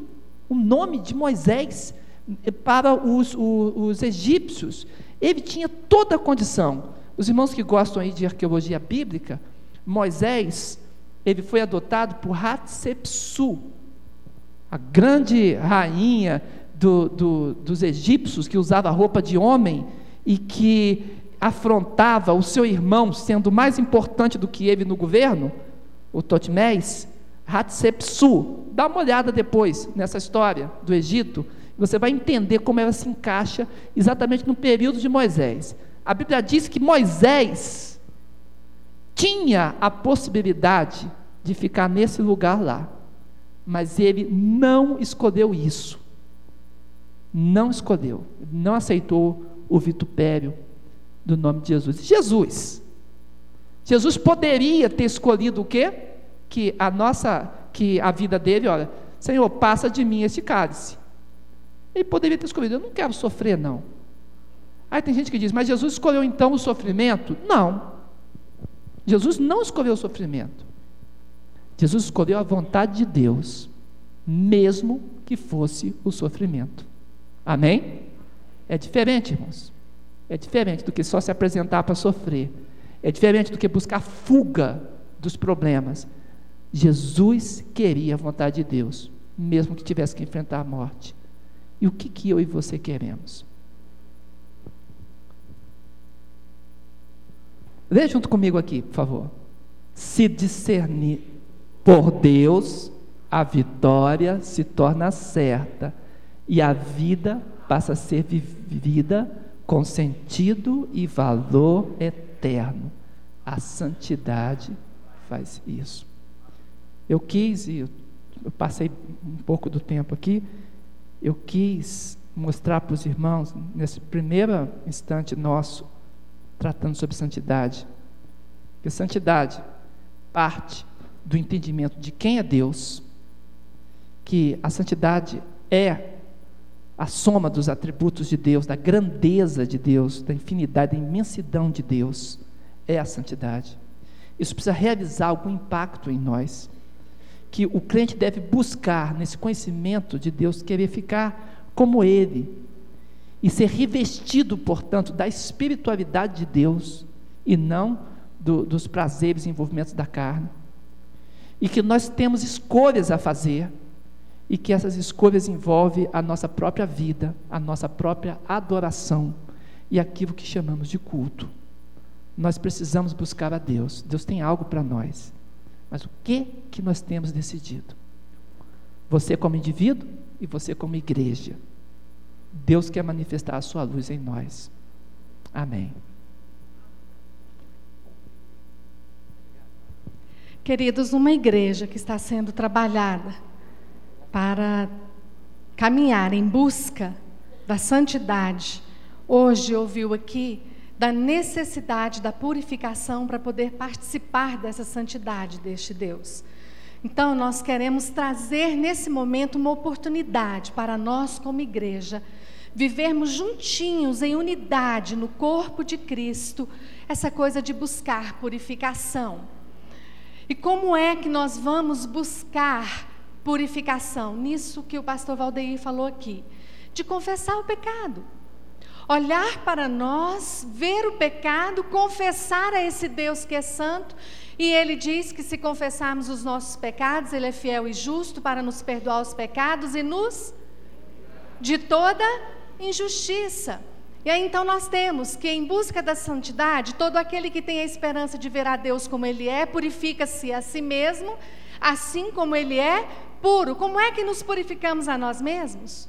o nome de Moisés eh, para os, os, os egípcios. Ele tinha toda a condição. Os irmãos que gostam aí de arqueologia bíblica, Moisés ele foi adotado por Hatshepsu, a grande rainha do, do, dos egípcios que usava roupa de homem e que afrontava o seu irmão sendo mais importante do que ele no governo, o Totmés, Hatshepsu. Dá uma olhada depois nessa história do Egito, você vai entender como ela se encaixa exatamente no período de Moisés. A Bíblia diz que Moisés tinha a possibilidade de ficar nesse lugar lá. mas ele não escolheu isso. Não escolheu, não aceitou o vitupério do nome de Jesus. Jesus. Jesus poderia ter escolhido o quê? Que a nossa, que a vida dele, olha, Senhor, passa de mim esse cálice. Ele poderia ter escolhido, eu não quero sofrer, não. Aí tem gente que diz, mas Jesus escolheu então o sofrimento? Não. Jesus não escolheu o sofrimento. Jesus escolheu a vontade de Deus, mesmo que fosse o sofrimento. Amém? É diferente, irmãos. É diferente do que só se apresentar para sofrer. É diferente do que buscar fuga dos problemas. Jesus queria a vontade de Deus, mesmo que tivesse que enfrentar a morte. E o que, que eu e você queremos? Lê junto comigo aqui, por favor. Se discernir por Deus, a vitória se torna certa e a vida passa a ser vivida com sentido e valor eterno. A santidade faz isso. Eu quis, e eu passei um pouco do tempo aqui, eu quis mostrar para os irmãos, nesse primeiro instante nosso, tratando sobre santidade, que santidade parte do entendimento de quem é Deus, que a santidade é a soma dos atributos de Deus, da grandeza de Deus, da infinidade, da imensidão de Deus, é a santidade. Isso precisa realizar algum impacto em nós, que o crente deve buscar nesse conhecimento de Deus, querer ficar como Ele, e ser revestido, portanto, da espiritualidade de Deus, e não do, dos prazeres e envolvimentos da carne. E que nós temos escolhas a fazer, e que essas escolhas envolvem a nossa própria vida, a nossa própria adoração e aquilo que chamamos de culto. Nós precisamos buscar a Deus. Deus tem algo para nós. Mas o que que nós temos decidido? Você como indivíduo e você como igreja. Deus quer manifestar a sua luz em nós. Amém. Queridos, uma igreja que está sendo trabalhada para caminhar em busca da santidade, hoje ouviu aqui da necessidade da purificação para poder participar dessa santidade deste Deus. Então, nós queremos trazer nesse momento uma oportunidade para nós, como igreja, vivermos juntinhos, em unidade, no corpo de Cristo, essa coisa de buscar purificação. E como é que nós vamos buscar purificação, nisso que o pastor Valdeir falou aqui, de confessar o pecado. Olhar para nós, ver o pecado, confessar a esse Deus que é santo, e ele diz que se confessarmos os nossos pecados, ele é fiel e justo para nos perdoar os pecados e nos de toda injustiça. E aí então nós temos que, em busca da santidade, todo aquele que tem a esperança de ver a Deus como Ele é, purifica-se a si mesmo, assim como Ele é, puro. Como é que nos purificamos a nós mesmos?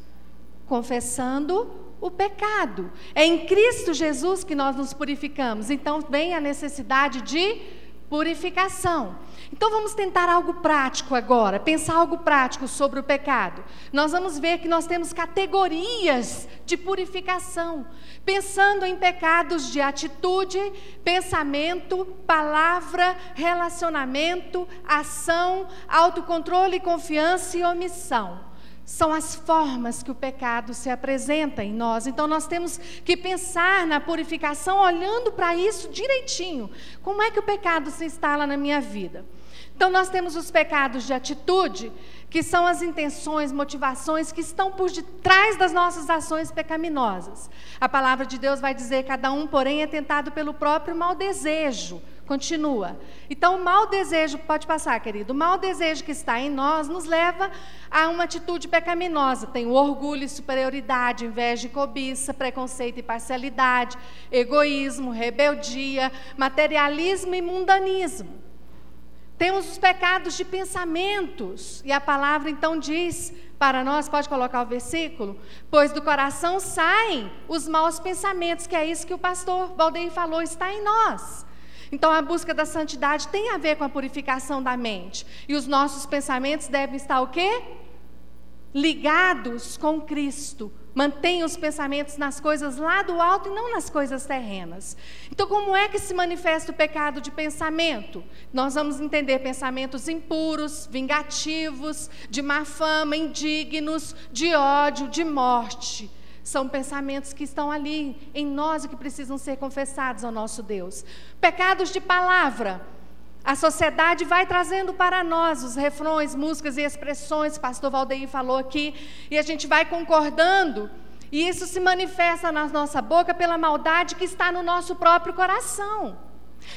Confessando o pecado. É em Cristo Jesus que nós nos purificamos. Então vem a necessidade de purificação. Então vamos tentar algo prático agora, pensar algo prático sobre o pecado. Nós vamos ver que nós temos categorias de purificação, pensando em pecados de atitude, pensamento, palavra, relacionamento, ação, autocontrole, confiança e omissão são as formas que o pecado se apresenta em nós. Então nós temos que pensar na purificação olhando para isso direitinho. Como é que o pecado se instala na minha vida? Então nós temos os pecados de atitude, que são as intenções, motivações que estão por detrás das nossas ações pecaminosas. A palavra de Deus vai dizer: cada um, porém, é tentado pelo próprio mau desejo. Continua. Então, o mau desejo, pode passar, querido, o mau desejo que está em nós nos leva a uma atitude pecaminosa. Tem o orgulho e superioridade, inveja e cobiça, preconceito e parcialidade, egoísmo, rebeldia, materialismo e mundanismo. Temos os pecados de pensamentos, e a palavra então diz para nós, pode colocar o versículo? Pois do coração saem os maus pensamentos, que é isso que o pastor Valdeir falou, está em nós. Então a busca da santidade tem a ver com a purificação da mente. E os nossos pensamentos devem estar o quê? Ligados com Cristo. Mantenha os pensamentos nas coisas lá do alto e não nas coisas terrenas. Então, como é que se manifesta o pecado de pensamento? Nós vamos entender pensamentos impuros, vingativos, de má fama, indignos, de ódio, de morte. São pensamentos que estão ali em nós e que precisam ser confessados ao nosso Deus. Pecados de palavra. A sociedade vai trazendo para nós os refrões, músicas e expressões, pastor Valdeir falou aqui, e a gente vai concordando, e isso se manifesta na nossa boca pela maldade que está no nosso próprio coração.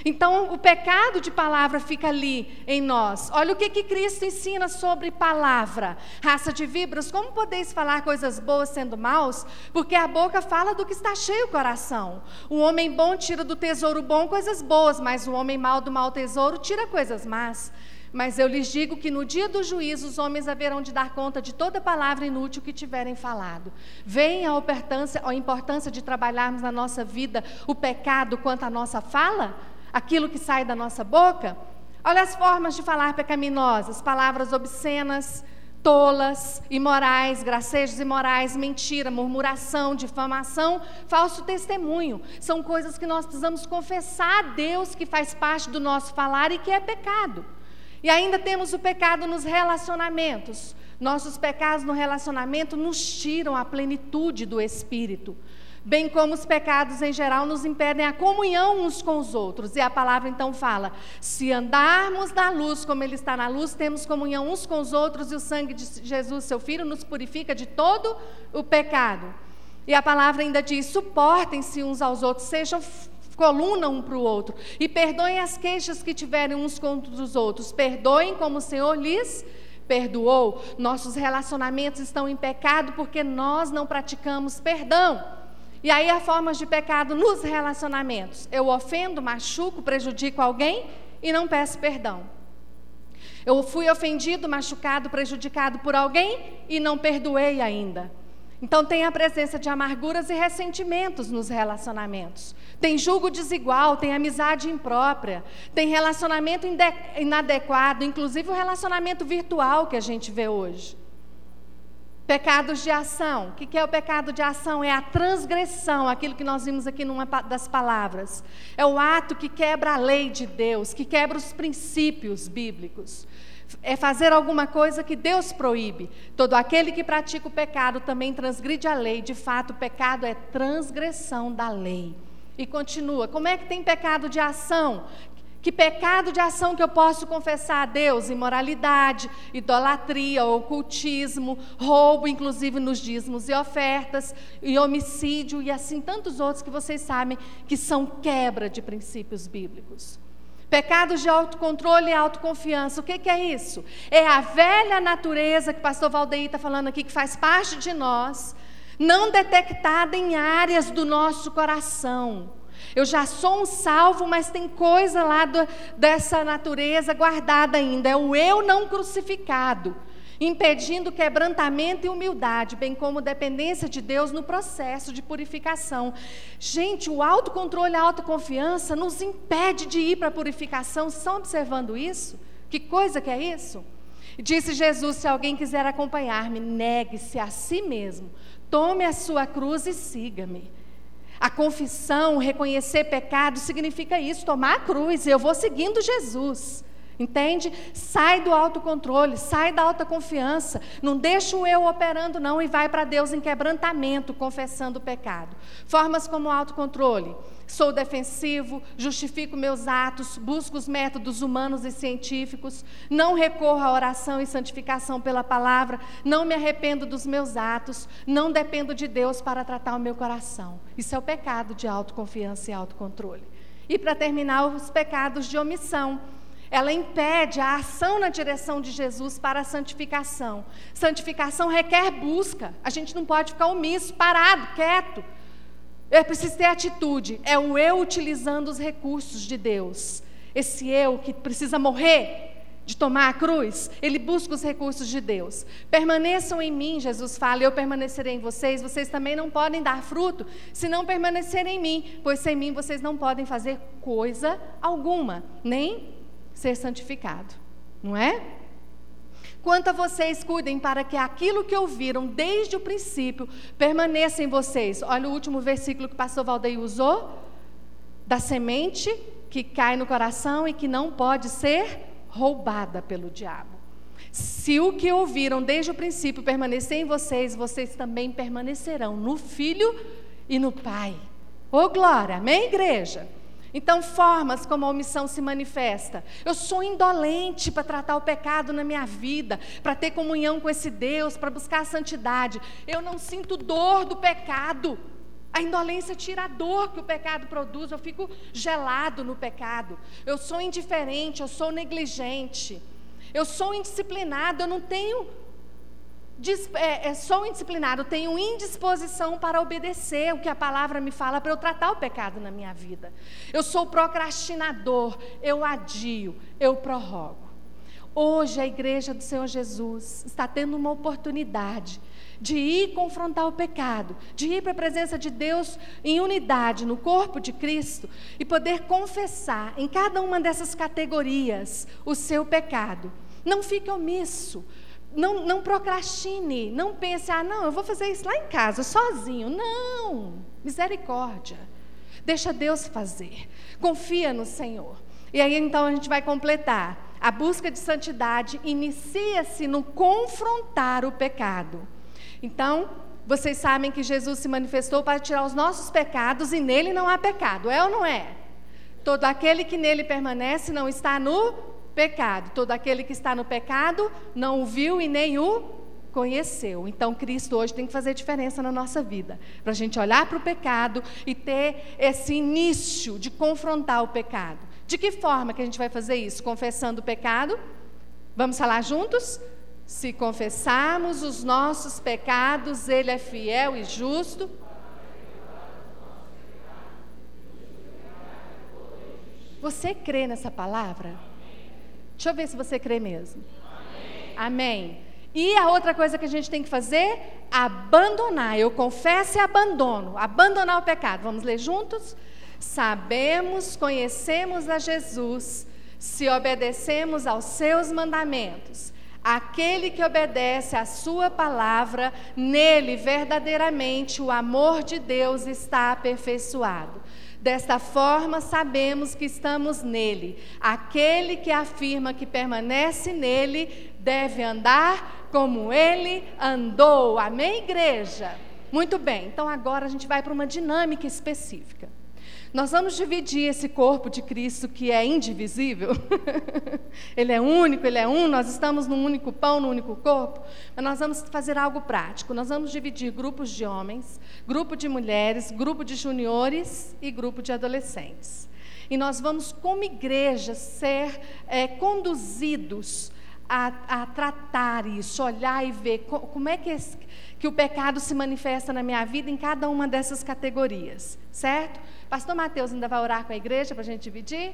Então, o pecado de palavra fica ali em nós. Olha o que, que Cristo ensina sobre palavra. Raça de vibras, como podeis falar coisas boas sendo maus? Porque a boca fala do que está cheio o coração. O homem bom tira do tesouro bom coisas boas, mas o homem mau do mau tesouro tira coisas más. Mas eu lhes digo que no dia do juízo os homens haverão de dar conta de toda palavra inútil que tiverem falado. Vem a importância, a importância de trabalharmos na nossa vida o pecado quanto à nossa fala? Aquilo que sai da nossa boca. Olha as formas de falar pecaminosas: palavras obscenas, tolas, imorais, gracejos imorais, mentira, murmuração, difamação, falso testemunho. São coisas que nós precisamos confessar a Deus que faz parte do nosso falar e que é pecado. E ainda temos o pecado nos relacionamentos. Nossos pecados no relacionamento nos tiram a plenitude do espírito bem como os pecados em geral nos impedem a comunhão uns com os outros. E a palavra então fala: se andarmos na luz como Ele está na luz, temos comunhão uns com os outros, e o sangue de Jesus, seu Filho, nos purifica de todo o pecado. E a palavra ainda diz: suportem-se uns aos outros, sejam coluna um para o outro, e perdoem as queixas que tiverem uns contra os outros, perdoem como o Senhor lhes perdoou. Nossos relacionamentos estão em pecado porque nós não praticamos perdão. E aí há formas de pecado nos relacionamentos. Eu ofendo, machuco, prejudico alguém e não peço perdão. Eu fui ofendido, machucado, prejudicado por alguém e não perdoei ainda. Então tem a presença de amarguras e ressentimentos nos relacionamentos. Tem julgo desigual, tem amizade imprópria, tem relacionamento inadequado, inclusive o relacionamento virtual que a gente vê hoje. Pecados de ação. O que é o pecado de ação? É a transgressão, aquilo que nós vimos aqui numa das palavras. É o ato que quebra a lei de Deus, que quebra os princípios bíblicos. É fazer alguma coisa que Deus proíbe. Todo aquele que pratica o pecado também transgride a lei. De fato, o pecado é transgressão da lei. E continua: como é que tem pecado de ação? Que pecado de ação que eu posso confessar a Deus? Imoralidade, idolatria, ocultismo, roubo, inclusive nos dízimos e ofertas, e homicídio, e assim tantos outros que vocês sabem que são quebra de princípios bíblicos. Pecados de autocontrole e autoconfiança. O que, que é isso? É a velha natureza que o pastor Valdeir está falando aqui, que faz parte de nós, não detectada em áreas do nosso coração eu já sou um salvo, mas tem coisa lá do, dessa natureza guardada ainda. É o eu não crucificado, impedindo quebrantamento e humildade, bem como dependência de Deus no processo de purificação. Gente, o autocontrole e a autoconfiança nos impede de ir para a purificação. Estão observando isso? Que coisa que é isso? Disse Jesus: se alguém quiser acompanhar-me, negue-se a si mesmo, tome a sua cruz e siga-me. A confissão, reconhecer pecado, significa isso, tomar a cruz. Eu vou seguindo Jesus. Entende? Sai do autocontrole, sai da alta confiança. Não deixa o eu operando, não, e vai para Deus em quebrantamento, confessando o pecado. Formas como autocontrole. Sou defensivo, justifico meus atos, busco os métodos humanos e científicos, não recorro à oração e santificação pela palavra, não me arrependo dos meus atos, não dependo de Deus para tratar o meu coração. Isso é o pecado de autoconfiança e autocontrole. E para terminar, os pecados de omissão ela impede a ação na direção de Jesus para a santificação. Santificação requer busca. A gente não pode ficar omisso, parado, quieto. É preciso ter atitude. É o eu utilizando os recursos de Deus. Esse eu que precisa morrer de tomar a cruz, ele busca os recursos de Deus. Permaneçam em mim, Jesus fala, eu permanecerei em vocês. Vocês também não podem dar fruto se não permanecerem em mim, pois sem mim vocês não podem fazer coisa alguma, nem ser santificado. Não é? Quanto a vocês, cuidem para que aquilo que ouviram desde o princípio permaneça em vocês. Olha o último versículo que o pastor Valdeir usou: da semente que cai no coração e que não pode ser roubada pelo diabo. Se o que ouviram desde o princípio permanecer em vocês, vocês também permanecerão no Filho e no Pai. Ô oh, glória, amém, igreja? Então, formas como a omissão se manifesta. Eu sou indolente para tratar o pecado na minha vida, para ter comunhão com esse Deus, para buscar a santidade. Eu não sinto dor do pecado. A indolência tira a dor que o pecado produz. Eu fico gelado no pecado. Eu sou indiferente, eu sou negligente. Eu sou indisciplinado, eu não tenho é, é, sou indisciplinado, tenho indisposição para obedecer o que a palavra me fala para eu tratar o pecado na minha vida. Eu sou procrastinador, eu adio, eu prorrogo. Hoje a igreja do Senhor Jesus está tendo uma oportunidade de ir confrontar o pecado, de ir para a presença de Deus em unidade no corpo de Cristo e poder confessar em cada uma dessas categorias o seu pecado. Não fique omisso, não, não procrastine, não pense, ah, não, eu vou fazer isso lá em casa, sozinho. Não, misericórdia. Deixa Deus fazer. Confia no Senhor. E aí então a gente vai completar. A busca de santidade inicia-se no confrontar o pecado. Então, vocês sabem que Jesus se manifestou para tirar os nossos pecados e nele não há pecado, é ou não é? Todo aquele que nele permanece não está no pecado. Todo aquele que está no pecado não o viu e nem o conheceu. Então, Cristo hoje tem que fazer diferença na nossa vida, para a gente olhar para o pecado e ter esse início de confrontar o pecado. De que forma que a gente vai fazer isso? Confessando o pecado? Vamos falar juntos? Se confessarmos os nossos pecados, Ele é fiel e justo. Você crê nessa palavra? Deixa eu ver se você crê mesmo. Amém. Amém. E a outra coisa que a gente tem que fazer, abandonar. Eu confesso e abandono. Abandonar o pecado. Vamos ler juntos? Sabemos, conhecemos a Jesus, se obedecemos aos seus mandamentos. Aquele que obedece à sua palavra, nele verdadeiramente o amor de Deus está aperfeiçoado. Desta forma, sabemos que estamos nele. Aquele que afirma que permanece nele deve andar como ele andou. Amém, igreja? Muito bem, então agora a gente vai para uma dinâmica específica. Nós vamos dividir esse corpo de Cristo que é indivisível. ele é único, ele é um, nós estamos num único pão, num único corpo. Mas nós vamos fazer algo prático. Nós vamos dividir grupos de homens, grupo de mulheres, grupo de juniores e grupo de adolescentes. E nós vamos, como igreja, ser é, conduzidos a, a, tratar isso, olhar e ver como é que, esse, que o pecado se manifesta na minha vida em cada uma dessas categorias, certo? Pastor Mateus ainda vai orar com a igreja para a gente dividir?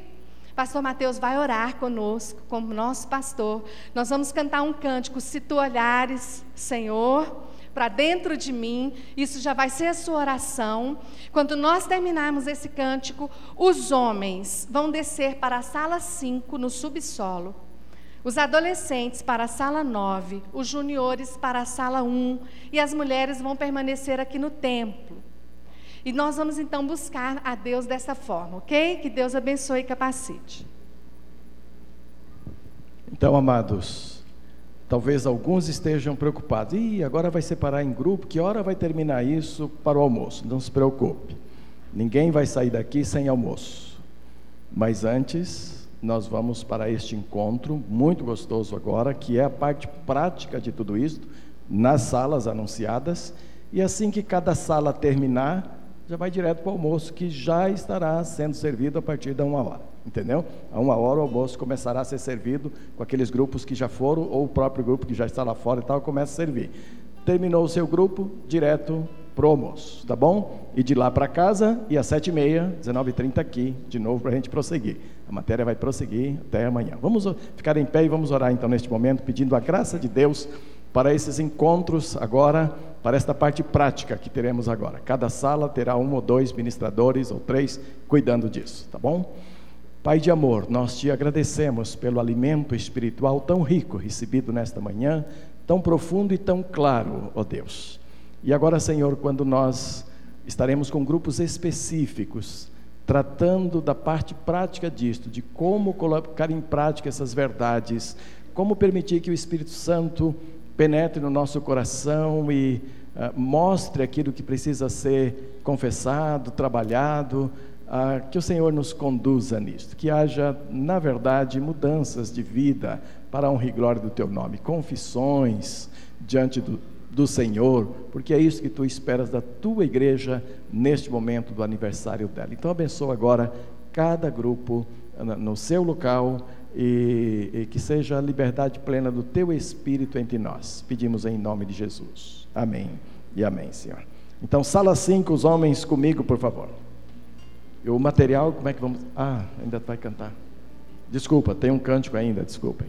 Pastor Mateus vai orar conosco, como nosso pastor. Nós vamos cantar um cântico, se tu olhares, Senhor, para dentro de mim, isso já vai ser a sua oração. Quando nós terminarmos esse cântico, os homens vão descer para a sala 5, no subsolo. Os adolescentes para a sala 9, os juniores para a sala 1 e as mulheres vão permanecer aqui no templo. E nós vamos então buscar a Deus dessa forma, ok? Que Deus abençoe e capacite. Então, amados, talvez alguns estejam preocupados. Ih, agora vai separar em grupo, que hora vai terminar isso para o almoço? Não se preocupe. Ninguém vai sair daqui sem almoço. Mas antes, nós vamos para este encontro muito gostoso agora, que é a parte prática de tudo isso, nas salas anunciadas. E assim que cada sala terminar, já vai direto para o almoço, que já estará sendo servido a partir da uma hora. Entendeu? A uma hora o almoço começará a ser servido com aqueles grupos que já foram, ou o próprio grupo que já está lá fora e tal, começa a servir. Terminou o seu grupo, direto almoço, tá bom? E de lá para casa, e às sete e meia, 19h30 aqui, de novo para a gente prosseguir. A matéria vai prosseguir até amanhã. Vamos ficar em pé e vamos orar então neste momento, pedindo a graça de Deus para esses encontros agora, para esta parte prática que teremos agora. Cada sala terá um ou dois ministradores ou três cuidando disso, tá bom? Pai de amor, nós te agradecemos pelo alimento espiritual tão rico recebido nesta manhã, tão profundo e tão claro, ó Deus. E agora, Senhor, quando nós estaremos com grupos específicos, tratando da parte prática disto, de como colocar em prática essas verdades, como permitir que o Espírito Santo penetre no nosso coração e uh, mostre aquilo que precisa ser confessado, trabalhado, uh, que o Senhor nos conduza nisto, que haja, na verdade, mudanças de vida para a honra e glória do Teu nome, confissões diante do, do Senhor, porque é isso que tu esperas da tua igreja neste momento do aniversário dela. Então abençoa agora cada grupo no seu local e, e, que seja a liberdade plena do teu espírito entre nós. Pedimos em nome de Jesus. Amém e amém, Senhor. Então, sala 5, os homens comigo, por favor. E o material, como é que vamos. Ah, ainda vai cantar. Desculpa, tem um cântico ainda, desculpem.